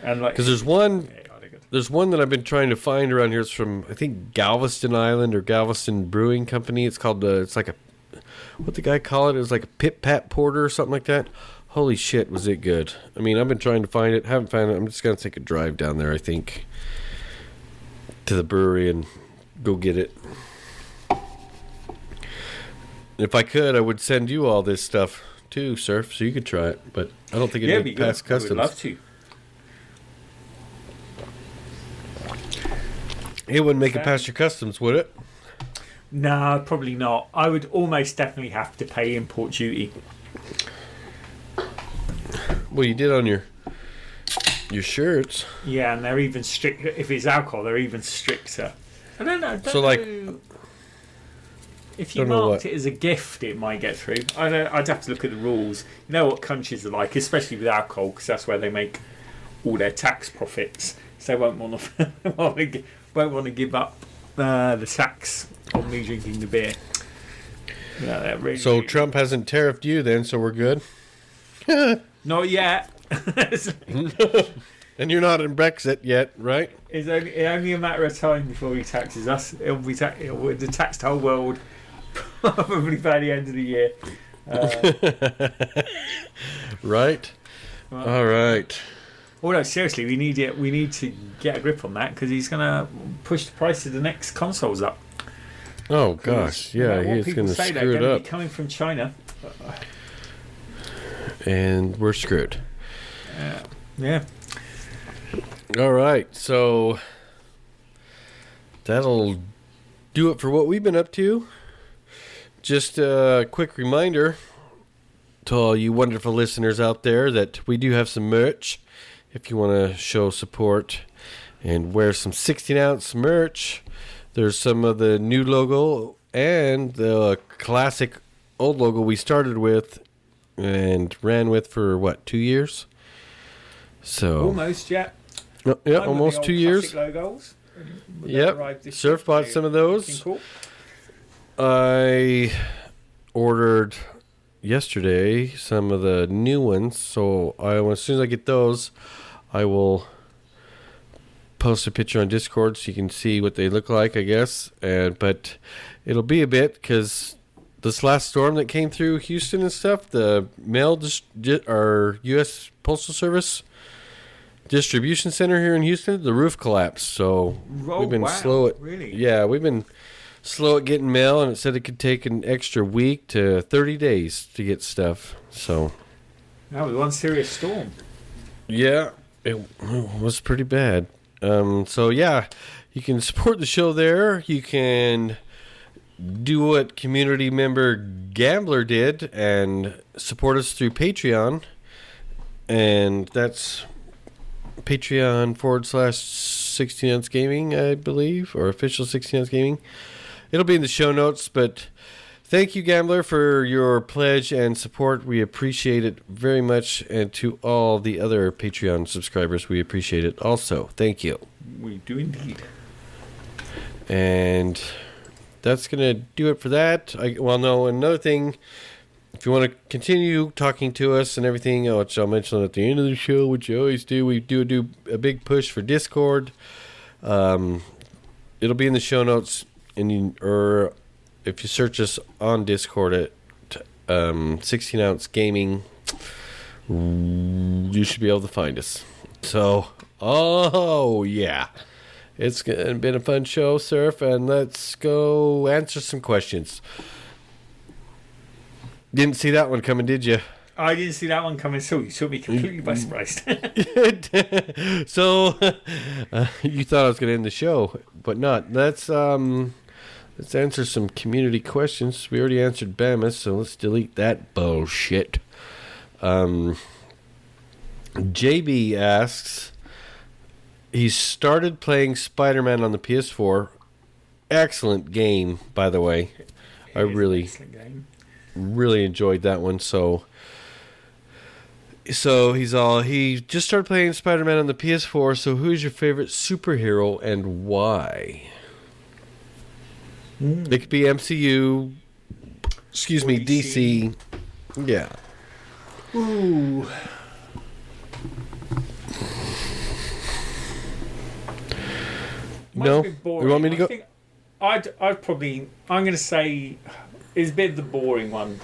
And like, because there's one, Yeah, I think it- there's one that I've been trying to find around here. It's from I think Galveston Island or Galveston Brewing Company. It's called. Uh, it's like a what the guy call it? It was like a pit pat porter or something like that. Holy shit, was it good? I mean, I've been trying to find it, haven't found it. I'm just gonna take a drive down there. I think to the brewery and go get it. If I could, I would send you all this stuff too, Surf, so you could try it. But I don't think it'd it'd be make good. I would customs. love to. It wouldn't make it past your customs, would it? No, probably not. I would almost definitely have to pay import duty. Well, you did on your your shirts. Yeah, and they're even stricter. If it's alcohol, they're even stricter. I don't know. I don't So, like- know. if you Don't know marked what. it as a gift, it might get through. I don't, I'd have to look at the rules. You know what countries are like, especially with alcohol, because that's where they make all their tax profits. So they won't want to won't want to give up uh, the tax on me drinking the beer. Yeah, they're really, So Trump hasn't tariffed you then, so we're good. not yet. And you're not in Brexit yet, right? It's only, it's only a matter of time before he taxes us. It'll be ta- it'll the taxed whole world probably by the end of the year. Uh, Right. Well- All right. although seriously, we need it. We need to get a grip on that because he's going to push the price of the next consoles up. Oh gosh, yeah, matter what he's going to screw it up, coming from China. and we're screwed. Yeah. All right, so that'll do it for what we've been up to. Just a quick reminder to all you wonderful listeners out there that we do have some merch. If you want to show support and wear some 16 ounce merch, there's some of the new logo and the classic old logo we started with and ran with for what, two years? So, Almost, yeah. Oh, yeah, almost two years. Logos. Yep. Surf bought some of those. cool. I ordered yesterday some of the new ones, so I as soon as I get those, I will post a picture on Discord so you can see what they look like. I guess, and but it'll be a bit because this last storm that came through Houston and stuff, the mail just our U.S. Postal Service distribution center here in Houston, the roof collapsed. So Oh, we've been wow. slow at Really? yeah, we've been slow at getting mail, and it said it could take an extra week to thirty days to get stuff. So That was one serious storm. yeah, it was pretty bad. Um, so yeah, you can support the show there. You can do what community member Gambler did and support us through Patreon, and that's Patreon forward slash sixteen ounce gaming, I believe, or official sixteen ounce gaming. It'll be in the show notes, but Thank you, Gambler, for your pledge and support. We appreciate it very much. And to all the other Patreon subscribers, we appreciate it also. Thank you. We do indeed. And that's going to do it for that. I, well, no, another thing, if you want to continue talking to us and everything, which I'll mention at the end of the show, which you always do, we do do a big push for Discord. Um, it'll be in the show notes, and you, or if you search us on Discord at um, 16 ounce gaming, you should be able to find us. So, oh yeah, it's been a fun show, Surf, and let's go answer some questions. Didn't see that one coming, did you? I didn't see that one coming, so you took me completely by surprise. so uh, you thought I was going to end the show, but not. Let's um, let's answer some community questions. We already answered Bama's, so let's delete that bullshit. Um, JB asks, he started playing Spider-Man on the PS4. Excellent game, by the way. I It an really excellent game. Really enjoyed that one. So, so he's all he just started playing Spider Man on the PS4. So, who's your favorite superhero and why? Hmm. It could be MCU. Excuse me, DC. DC. Yeah. Ooh. Mine's No? You want me to I go- I'd, I'd probably. I'm going to say it's a bit of the boring one,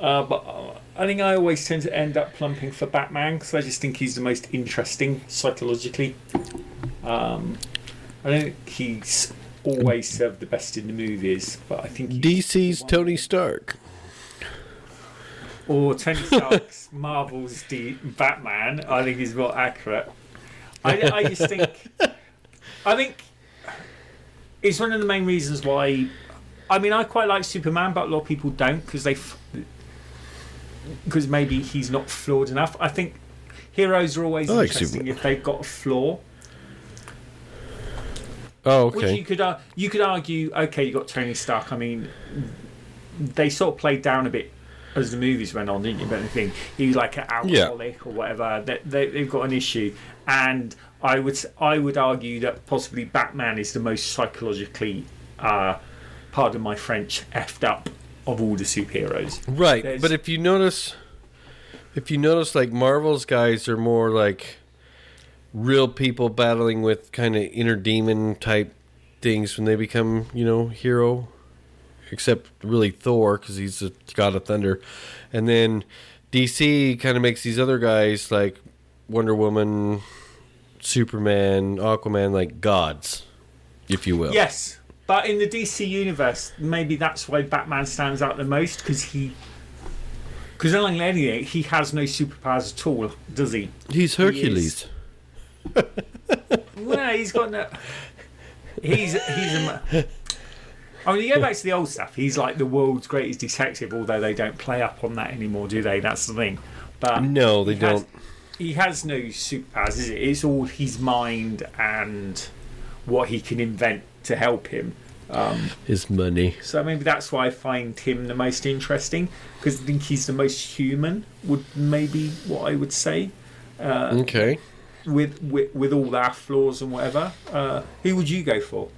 uh, but uh, I think I always tend to end up plumping for Batman because I just think he's the most interesting psychologically. Um, I don't think he's always served the best in the movies, but I think DC's Tony Stark. or Tony Stark's Marvel's D- Batman, I think is more accurate. I, I just think, I think it's one of the main reasons why. I mean, I quite like Superman, but a lot of people don't because they, because maybe he's not flawed enough. I think heroes are always I like interesting Superman. if they've got a flaw. Oh, Which you could uh, you could argue, okay, you got Tony Stark. I mean, they sort of played down a bit as the movies went on, didn't you? But I think he was like an alcoholic or whatever. They, they, they've got an issue, and I would I would argue that possibly Batman is the most psychologically, uh, pardon my French, effed up of all the superheroes. Right, There's- but if you notice, if you notice, like Marvel's guys are more like real people battling with kind of inner demon type things when they become, you know, hero. Except really Thor because he's a god of thunder, and then DC kind of makes these other guys like Wonder Woman, Superman, Aquaman like gods, if you will. Yes, but in the DC universe, maybe that's why Batman stands out the most because he. Because unlike anything, he has no superpowers at all, does he? he's Hercules. Well, he's got no. He's he's a. I mean, you go back to the old stuff. He's like the world's greatest detective, although they don't play up on that anymore, do they? That's the thing. But No, they he don't. he has no superpowers, is it? It's all his mind and what he can invent to help him. Um, His money. so maybe that's why I find him the most interesting because I think he's the most human. Would maybe what I would say Okay. with with, with all our flaws and whatever. Uh, who would you go for?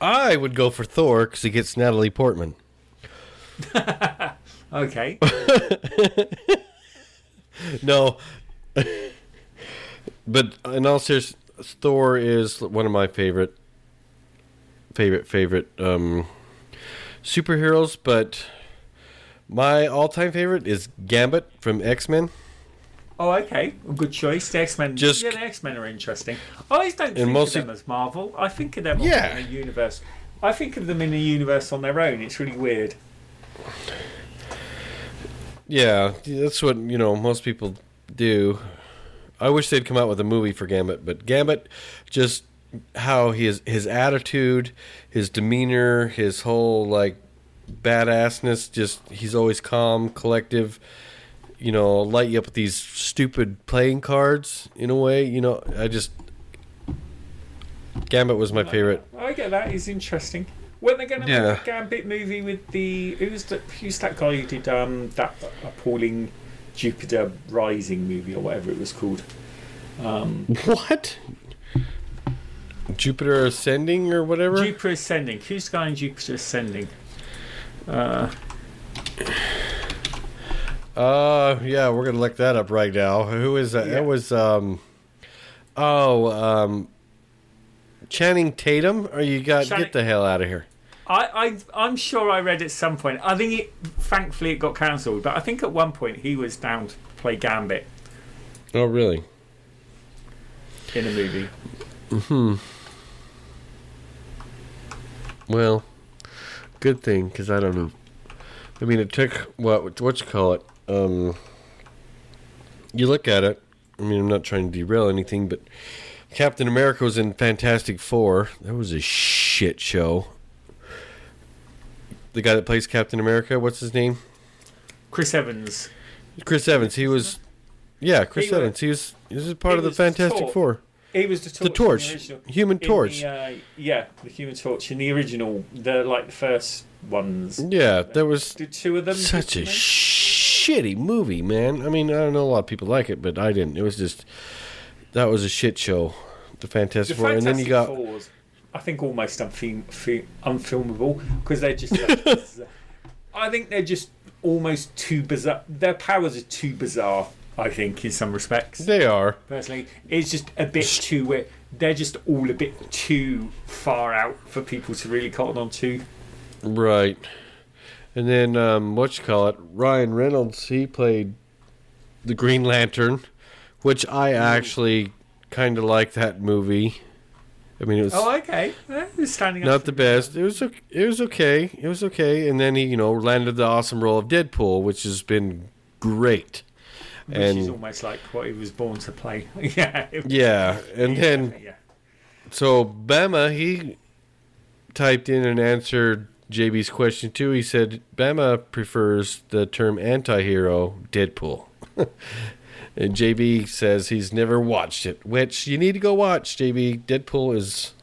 I would go for Thor because he gets Natalie Portman. Okay, No, but in all seriousness, Thor is one of my favorite, favorite, favorite um, superheroes. But My all-time favorite is Gambit from X-Men. Oh, okay. A good choice. The X Men. Yeah, the X Men are interesting. I always don't think mostly- of them as Marvel. I think of them Yeah. in a universe. I think of them in a universe on their own. It's really weird. Yeah, that's what you know most people do. I wish they'd come out with a movie for Gambit, but Gambit, just how his his attitude, his demeanor, his whole like badassness, just he's always calm, collective. You know, light you up with these stupid playing cards in a way. You know, I just Gambit was my favorite. I get that. He's interesting. Weren't they going to Yeah. make a Gambit movie with the who's the who's that guy who did um that appalling Jupiter Rising movie or whatever it was called? Um, What? Jupiter Ascending or whatever? Jupiter Ascending. Who's in Jupiter Ascending? Uh, Uh, yeah, we're gonna look that up right now. Who is that? Yeah. It was um, oh um, Channing Tatum. Or you got Channing- get the hell out of here. I, I I'm sure I read at some point. I think it thankfully it got cancelled, but I think at one point he was down to play Gambit Oh, really? in a movie. Well, good thing because I don't know. I mean, it took what what you call it. Um, you look at it. I mean, I'm not trying to derail anything, but Captain America was in Fantastic Four. That was a shit show. The guy that plays Captain America, what's his name? Chris Evans. Chris Evans. He was, yeah, Chris He was- Evans. He was. He was part of the Fantastic. Four. He was the torch. The Torch, original- Human Torch. The, uh, yeah, the Human Torch in the original, the like the first ones. Yeah, there was Did two of them? such a shitty movie, man. I mean, I don't know a lot of people like it, but I didn't. It was just that was a shit show. The The Fantastic Four, Fantastic and then you got I think, almost unfilm, fi- unfilmable because they're just. I think they're just almost too bizarre. Their powers are too bizarre. I think, in some respects. they are personally. It's just a bit too. weird. They're just all a bit too far out for people to really cotton on to. right. And then um, what you call it? Ryan Reynolds. He played the Green Lantern, which I actually kind of like that movie. I mean, it was Oh, okay. It's standing not the best. It was it was okay. It was okay. And then he, you know, landed the awesome role of Deadpool, which has been great. Which is and- almost like what he was born to play. yeah. Yeah, and then yeah. so Bama he typed in and answered JB's question too. He said Bama prefers the term anti-hero Deadpool. and JB says he's never watched it, which you need to go watch, JB. Deadpool is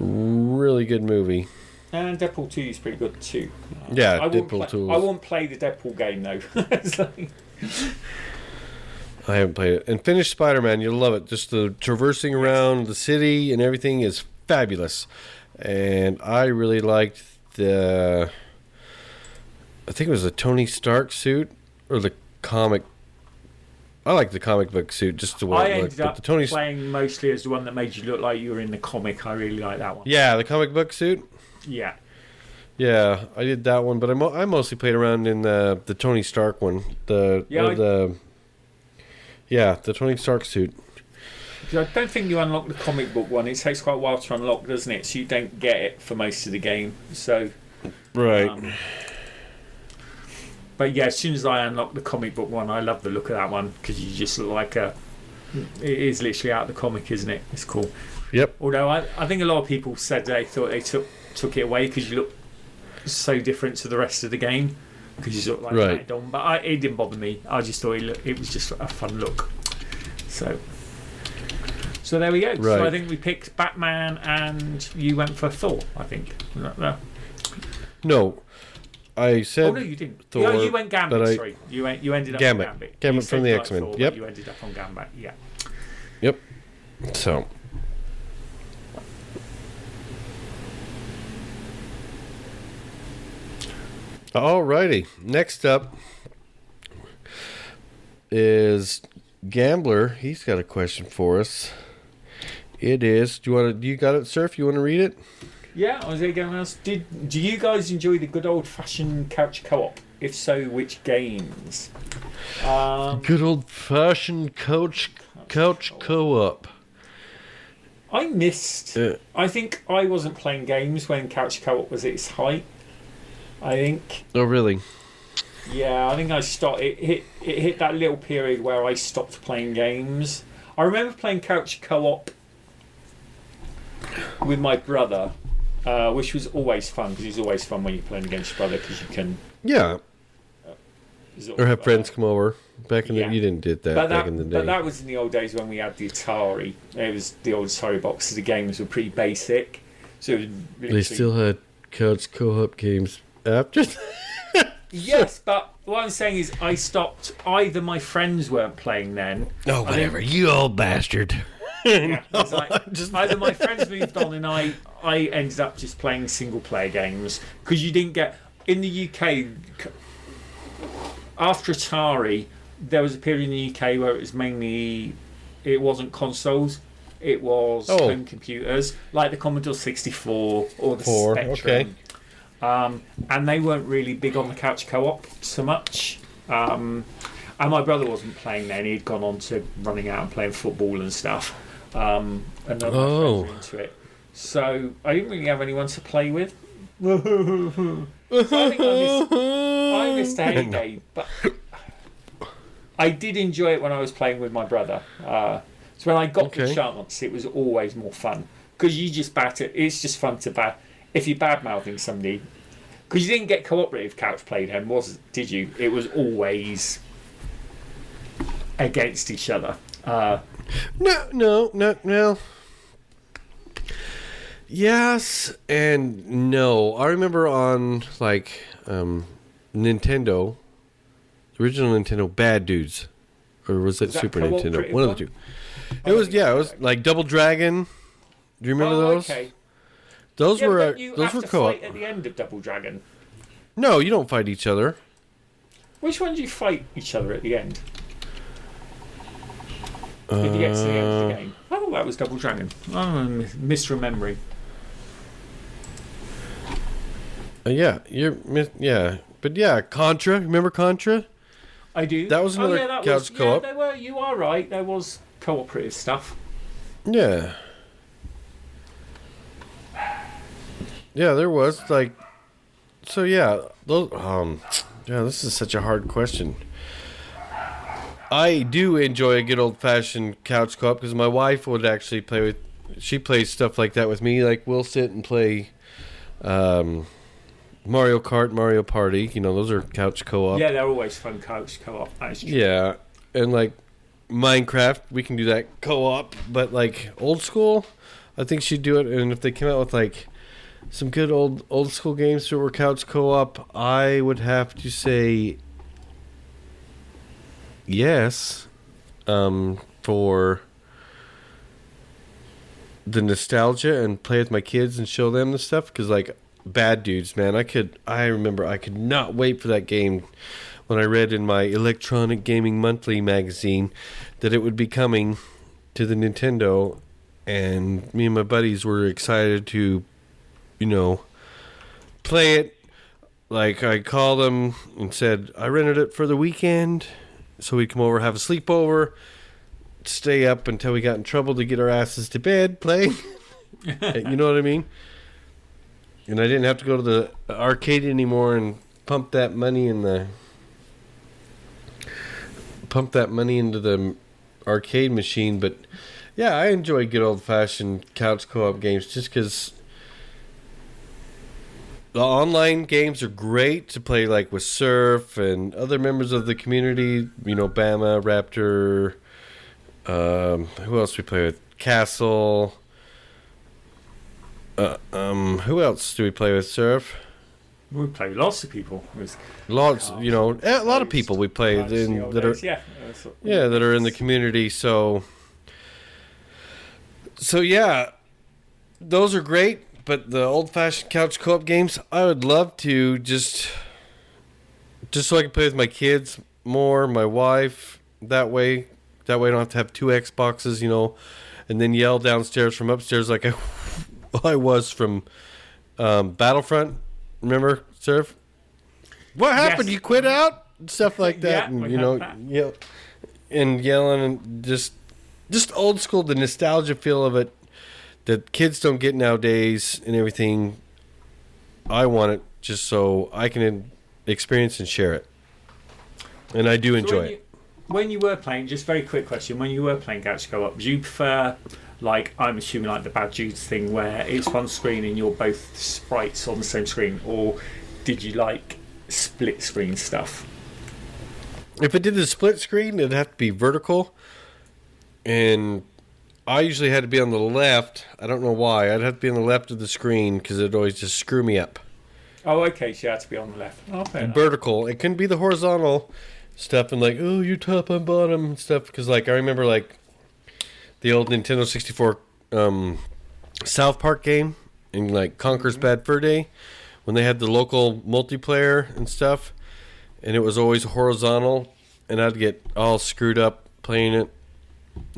a really good movie. And Deadpool 2 is pretty good too. Yeah, I won't Deadpool play, 2 I won't play the Deadpool game though. Like- I haven't played it. And finish Spider Man, you'll love it. Just the traversing around the city and everything is fabulous. And I really liked the. I think it was a Tony Stark suit or the comic. I like the comic book suit, just the way I it looked. ended But up the Tony, playing mostly as the one that made you look like you were in the comic. I really like that one. yeah, the comic book suit. Yeah. Yeah, I did that one, but I, mo- I mostly played around in the the Tony Stark one. The Yeah, I- the yeah the Tony Stark suit. I don't think you unlock the comic book one. It takes quite a while to unlock, doesn't it? So you don't get it for most of the game. So, Right. um, but yeah, as soon as I unlock the comic book one, I love the look of that one because you just look like a. It is literally out of the comic, isn't it? It's cool. Yep. Although I, I think a lot of people said they thought they took took it away because you look so different to the rest of the game because you look like Right. Matt Dom. But I, it didn't bother me. I just thought it, look, it was just a fun look. So. So there we go. So I think we picked Batman, and you went for Thor. I think. No, no. I said Oh no, you didn't. Thor, no, you went Gambit. I- sorry, you went. You ended up Gambit. on Gambit. Gambit from the X-Men. Yep. You ended up on Gambit. Yeah. Yep. So. Alrighty. Next up is Gambler. He's got a question for us. It is. Do you want to? Do you got it, Surf? You want to read it? Yeah, I was going else. Did do you guys enjoy the good old fashioned couch co-op? If so, which games? Um, Good old fashioned couch couch co-op. I missed. Uh, I think I wasn't playing games when Couch Co-op was at its height. I think, oh really? yeah, I think I stopped. It hit. It hit that little period where I stopped playing games. I remember playing Couch Co-op with my brother, uh, which was always fun because it's always fun when you're playing against your brother because you can. Yeah. sort Or have uh, friends come over. Back in Yeah. the you didn't did that But back that, in the day. but that was in the old days when we had the Atari. It was the old Atari boxes. The games were pretty basic, so it was they still had couch co-op games after. Yes, but what I'm saying is, I stopped. Either my friends weren't playing then. oh I whatever, you old bastard. Yeah, it's like, Just- either my friends moved on and I, I ended up just playing single player games because you didn't get in the UK after Atari. There was a period in the UK where it was mainly, it wasn't consoles. It was Oh. home computers like the Commodore 64 or the Four, Spectrum. okay. Um, and they weren't really big on the couch co-op so much. Um, and my brother wasn't playing then; he'd gone on to running out and playing football and stuff. Um, and none Oh. into it, so I didn't really have anyone to play with. so I think I missed, I missed a heyday, but I did enjoy it when I was playing with my brother. Uh, so when I got the chance, it was always more fun because you just bat it. It's just fun to bat. If you're bad mouthing somebody, because you didn't get cooperative couch play then, was did you? It was always against each other. Uh, No, no, no, no. Yes and no. I remember on like um, Nintendo, original Nintendo, Bad Dudes, or was it Was Super Nintendo? One of the two. It was yeah. It was like Double Dragon. Do you remember oh, those? Okay. Those Yeah, were uh, don't you those have were to co-op. fight at the end of Double Dragon. No, you don't fight each other. Which one do you fight each other at the end? If you get to the end of the Uh, game. I thought that was Double Dragon. Oh, I'm misremembering. uh, yeah, you're mis- yeah, but yeah, Contra. Remember Contra? I do. That was another oh, yeah, that couch was, co-op. Yeah, there were. You are right. There was cooperative stuff. Yeah. Yeah, there was like so yeah, those um yeah, this is such a hard question. I do enjoy a good old fashioned couch co-op because my wife would actually play with she plays stuff like that with me like we'll sit and play um Mario Kart, Mario Party, you know, those are couch co-op. Yeah, they're always fun couch co-op. Yeah, and like Minecraft, we can do that co-op, but like old school, I think she'd do it. And if they came out with like some good old old school games that were couch co-op, I would have to say yes, um, for the nostalgia and play with my kids and show them the stuff because like bad dudes man. I could i remember i could not wait for that game when i read in my electronic gaming monthly magazine that it would be coming to the nintendo and me and my buddies were excited to you know play it like i called them and said i rented it for the weekend so we'd come over have a sleepover stay up until we got in trouble to get our asses to bed playing you know what i mean and I didn't have to go to the arcade anymore and pump that money in the pump that money into the arcade machine. But yeah, I enjoy good old fashioned couch co-op games just because the online games are great to play like with Surf and other members of the community. You know, Bama, Raptor. Um, who else we play with? Castle. Uh, um, who else do we play with? Surf. We play with lots of people. Lots, you know, a lot of people we play in, that are days, yeah. Yeah that are in the community. So, so yeah, those are great. But the old-fashioned couch co-op games, I would love to just, just so I can play with my kids more, my wife. That way, that way I don't have to have two Xboxes, you know, and then yell downstairs from upstairs like I, I was from um, Battlefront. Remember, Surf? what happened? Yes. You quit out? Stuff like that, Yeah, and you know, that. yell, and yelling, and just, just old school, the nostalgia feel of it that kids don't get nowadays, and everything. I want it just so I can experience and share it, and I do So enjoy when it. When you were playing, just very quick question: When you were playing Galaxy Go Up, do you prefer, like I'm assuming, like the Bad Dudes thing, where it's one screen and you're both sprites on the same screen, or did you like split screen stuff? If it did the split screen, it'd have to be vertical, and I usually had to be on the left. I don't know why. I'd have to be on the left of the screen because it'd always just screw me up. Oh, okay, so you had to be on the left. Oh, fair enough. Vertical. It couldn't be the horizontal stuff and like, oh, you top and bottom and stuff. Because like I remember like the old Nintendo 64 um, South Park game in like Conker's Bad Fur Day when they had the local multiplayer and stuff, and it was always horizontal, and I'd get all screwed up playing it.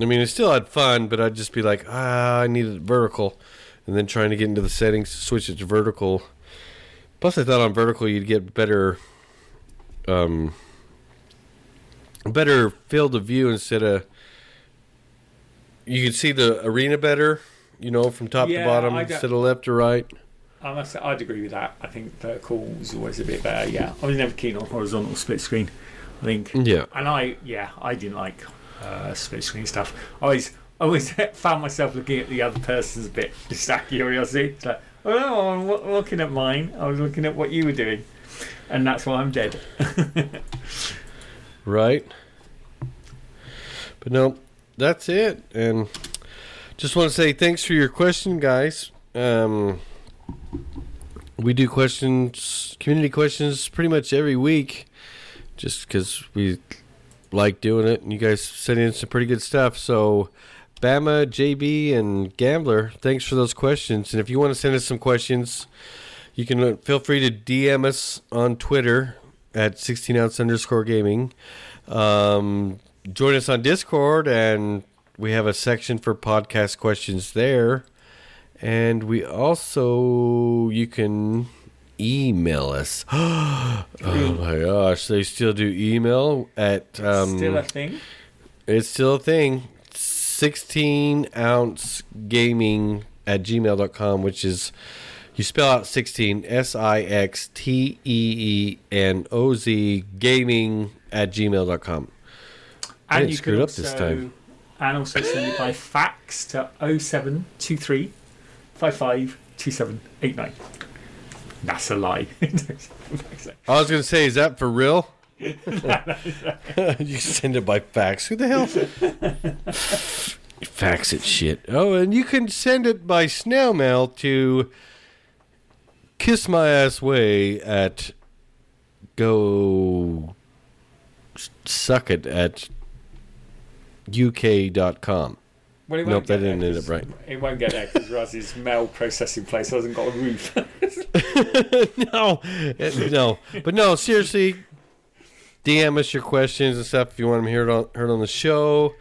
I mean, it still had fun, but I'd just be like, ah, I need it vertical, and then trying to get into the settings to switch it to vertical. Plus, I thought on vertical you'd get better, um, better field of view instead of you could see the arena better, you know, from top Yeah, to bottom I instead of left to right. I must say, I'd agree with that. I think vertical was always a bit better. Yeah, I was never keen on horizontal split screen. I think, Yeah. and I yeah, I didn't like uh, split screen stuff. I always I always found myself looking at the other person's bit just out of curiosity. It's like, oh, I'm wa- looking at mine. I was looking at what you were doing, and that's why I'm dead. Right. But no, that's it. And just want to say thanks for your question, guys. Um, we do questions, community questions, pretty much every week, just because we like doing it, and you guys send in some pretty good stuff. So, Bama, JB, and Gambler, thanks for those questions. And if you want to send us some questions, you can uh, feel free to DM us on Twitter at 16 ounce underscore gaming. Um, join us on Discord, and we have a section for podcast questions there. And we also, you can email us. oh my gosh, they still do email at. Um, Still a thing. it's still a thing. 16 ounce gaming at gmail.com, which is, you spell out 16, S I X T E E N O Z gaming at gmail.com. I And didn't you screw up this time. And also send it by fax to 0723 552789. That's a lie. I was going to say, is that for real? you send it by fax. Who the hell? fax it shit. Oh, and you can send it by snail mail to kiss my ass way at go suck it at uk.com. Well, Nope, that didn't end up right. It won't get there because Raz's mail processing place hasn't got a roof. no, no, but no. Seriously, DM us your questions and stuff if you want them heard on heard on the show,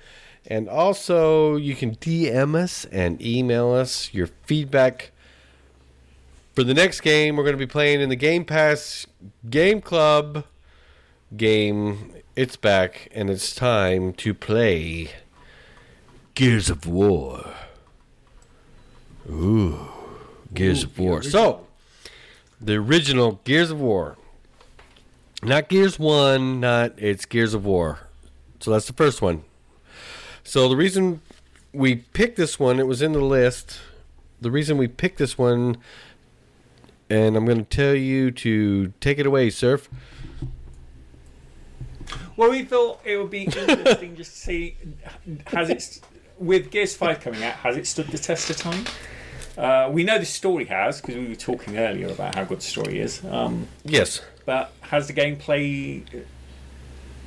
and also you can DM us and email us your feedback for the next game. We're going to be playing in the Game Pass Game Club game. It's back, and it's time to play Gears of War. Ooh, Gears of War. So the original Gears of War. Not Gears 1, not it's Gears of War. So that's the first one. So the reason we picked this one, it was in the list. The reason we picked this one and I'm going to tell you to take it away, Surf. well, we thought it would be interesting just to see has it with Gears Five coming out has it stood the test of time. Uh, we know the story has because we were talking earlier about how good the story is. Um, Yes. but has the gameplay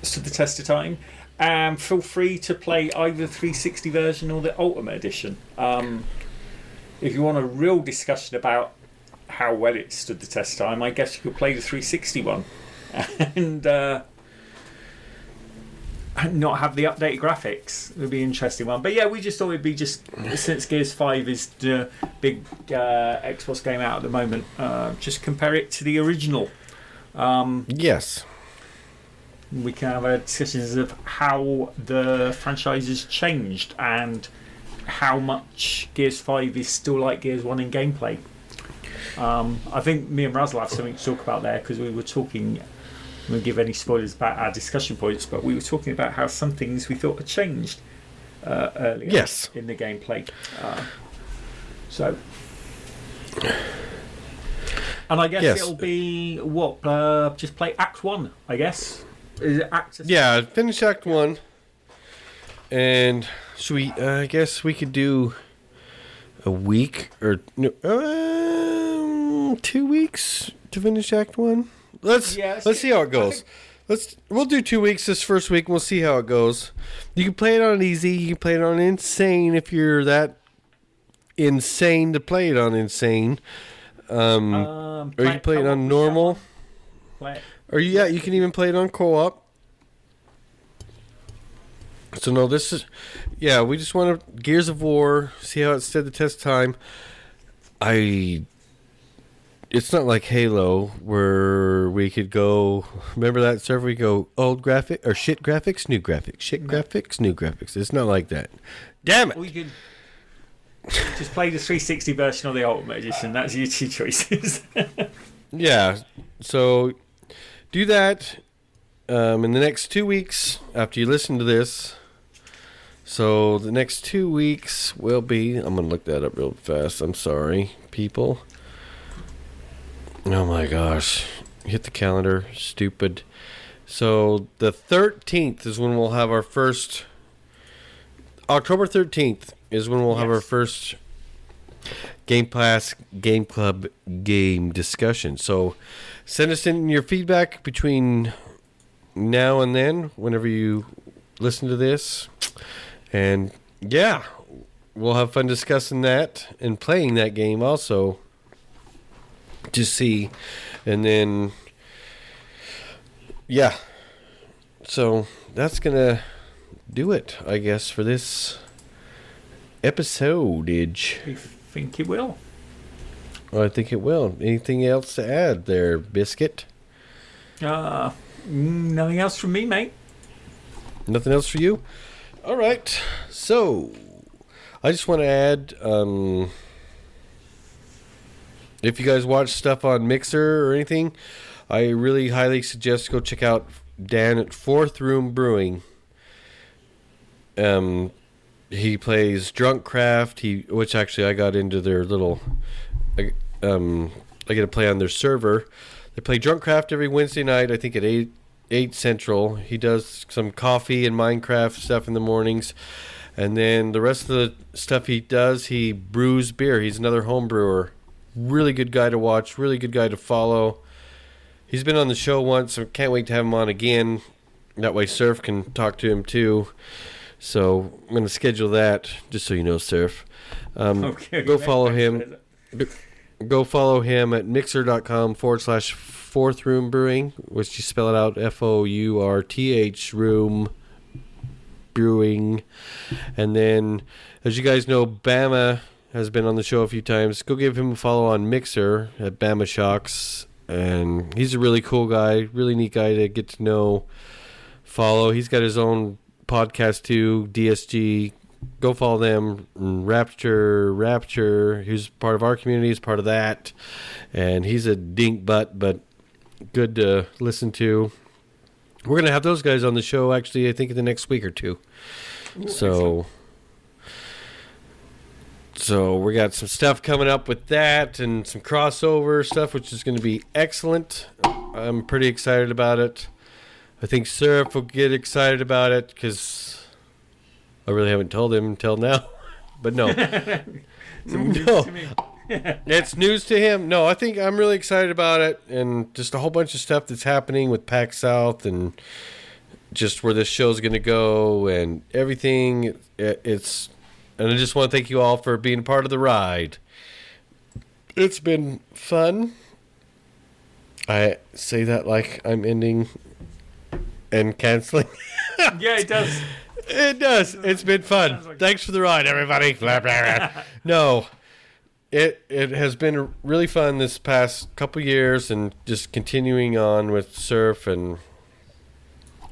stood the test of time? And feel free to play either the 360 version or the Ultimate Edition. Um, if you want a real discussion about how well it stood the test of time, I guess you could play the 360 one and uh, not have the updated graphics. It would be an interesting one. But yeah, we just thought it'd be just since Gears 5 is the big uh, Xbox game out at the moment, uh, just compare it to the original Um, Yes. we can have a discussions of how the franchise has changed and how much Gears 5 is still like Gears 1 in gameplay. Um, I think me and Raz will have something to talk about there because we were talking, we won't give any spoilers about our discussion points, but we were talking about how some things we thought had changed uh, earlier Yes. in the gameplay. Uh, so. And I guess Yes. it'll be what? Uh, just play Act 1, I guess. Is it Act Yeah, finish Act 1. And should we, uh, I guess we could do a week or no, um, two weeks to finish Act 1. Let's, Yeah, let's let's see how it goes. Let's we'll do two weeks this first week. and We'll see how it goes. You can play it on easy. You can play it on insane if you're that insane to play it on insane. Um, Um, or you can play it on normal. Play it. Or yeah, you can even play it on co-op. So no, this is yeah. We just want to Gears of War. See how it stood the test of time. I. It's not like Halo where we could go. Remember that server? We go old graphic or shit graphics, new graphics, shit graphics, new graphics. It's not like that. Damn it! We could just play the 360 version or the Ultimate Edition. That's your two choices. Yeah. So do that um, in the next two weeks after you listen to this. So the next two weeks will be. I'm gonna look that up real fast. I'm sorry, people. Oh my gosh! Hit the calendar, stupid. So the 13th is when we'll have our first. October 13th is when we'll have our first Game Pass Game Club game discussion. So send us in your feedback between now and then, whenever you listen to this. And yeah, we'll have fun discussing that and playing that game also to see. And then, yeah. So that's going to do it, I guess, for this episodage. I think it will. I think it will. Anything else to add there, Biscuit? Uh, nothing else from me, mate. Nothing else for you? All right. So, I just want to add um, if you guys watch stuff on Mixer or anything, I really highly suggest go check out Dan at Fourth Room Brewing. Um, he plays Drunk Craft. He, which actually I got into their little, um, I get to play on their server. They play Drunk Craft every Wednesday night. I think at eight eight central. He does some coffee and Minecraft stuff in the mornings, and then the rest of the stuff he does, he brews beer. He's another home brewer. Really good guy to watch. Really good guy to follow. He's been on the show once. So can't wait to have him on again. That way, Surf can talk to him too. So I'm going to schedule that, just so you know, Surf. Um, Okay. Go follow him. Go follow him at mixer.com forward slash fourth room brewing, which you spell it out F O U R T H room brewing. And then, as you guys know, Bama has been on the show a few times. Go give him a follow on Mixer at Bama Shocks. And he's a really cool guy, really neat guy to get to know, follow. He's got his own podcast too, DSG go follow them. Raptor, Raptor, who's part of our community, is part of that, and he's a dink butt, but good to listen to. We're gonna have those guys on the show actually. I think in the next week or two. so, so we got some stuff coming up with that and some crossover stuff, which is going to be excellent. I'm pretty excited about it. I think Surf will get excited about it because I really haven't told him until now. But no, no, it's news to him. No, I think I'm really excited about it, and just a whole bunch of stuff that's happening with PAX South, and just where this show's going to go, and everything. It, it's, and I just want to thank you all for being part of the ride. It's been fun. I say that like I'm ending and canceling. Yeah, it does. It does. It's been fun. Like- Thanks for the ride, everybody. Blah, blah, blah. no, it it has been really fun this past couple years, and just continuing on with surf. And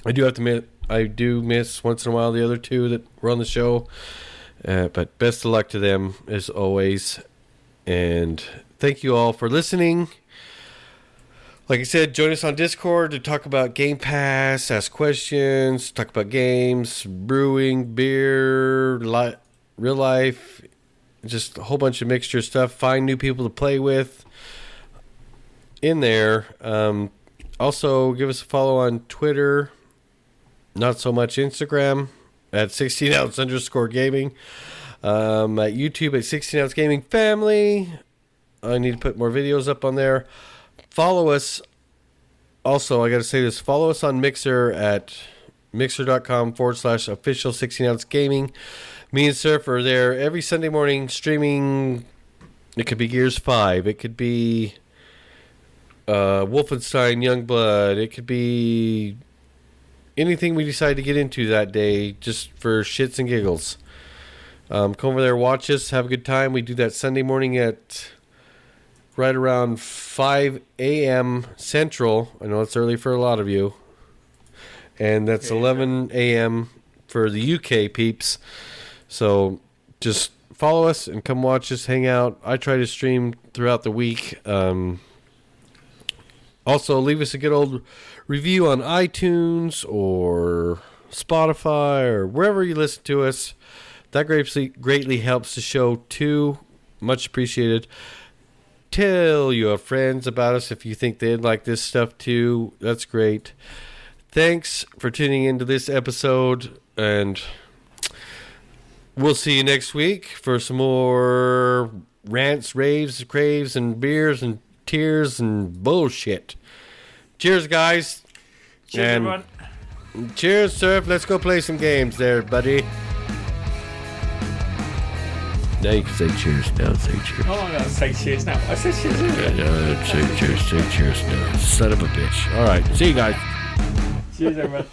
I do have to admit, I do miss once in a while the other two that were on the show. Uh, but best of luck to them as always, and thank you all for listening. Like I said, join us on Discord to talk about Game Pass, ask questions, talk about games, brewing, beer, li- real life, just a whole bunch of mixture stuff. Find new people to play with in there. Um, also, give us a follow on Twitter. Not so much Instagram at 16 ounce underscore gaming. Um, at YouTube at 16 ounce gaming family. I need to put more videos up on there. Follow us. Also, I got to say this follow us on Mixer at mixer.com forward slash official 16 ounce gaming. Me and Surf are there every Sunday morning streaming. It could be Gears 5. It could be uh, Wolfenstein Youngblood. It could be anything we decide to get into that day just for shits and giggles. Um, come over there, watch us, have a good time. We do that Sunday morning at right around 5 a.m. Central. I know it's early for a lot of you. And that's 11 a.m. for the UK peeps. So just follow us and come watch us, hang out. I try to stream throughout the week. Um, also, leave us a good old review on iTunes or Spotify or wherever you listen to us. That greatly greatly helps the show too. Much appreciated. Tell your friends about us if you think they'd like this stuff too. That's great. Thanks for tuning into this episode, and we'll see you next week for some more rants, raves, craves, and beers and tears and bullshit. Cheers, guys. Cheers, And- everyone. Cheers, Surf. Let's go play some games there, buddy. Now you can say cheers. Now say cheers. Oh, I'm going to say cheers now. I said cheers earlier. Uh, say cheers. Say cheers now. Son of a bitch. All right. See you guys. Cheers, everyone.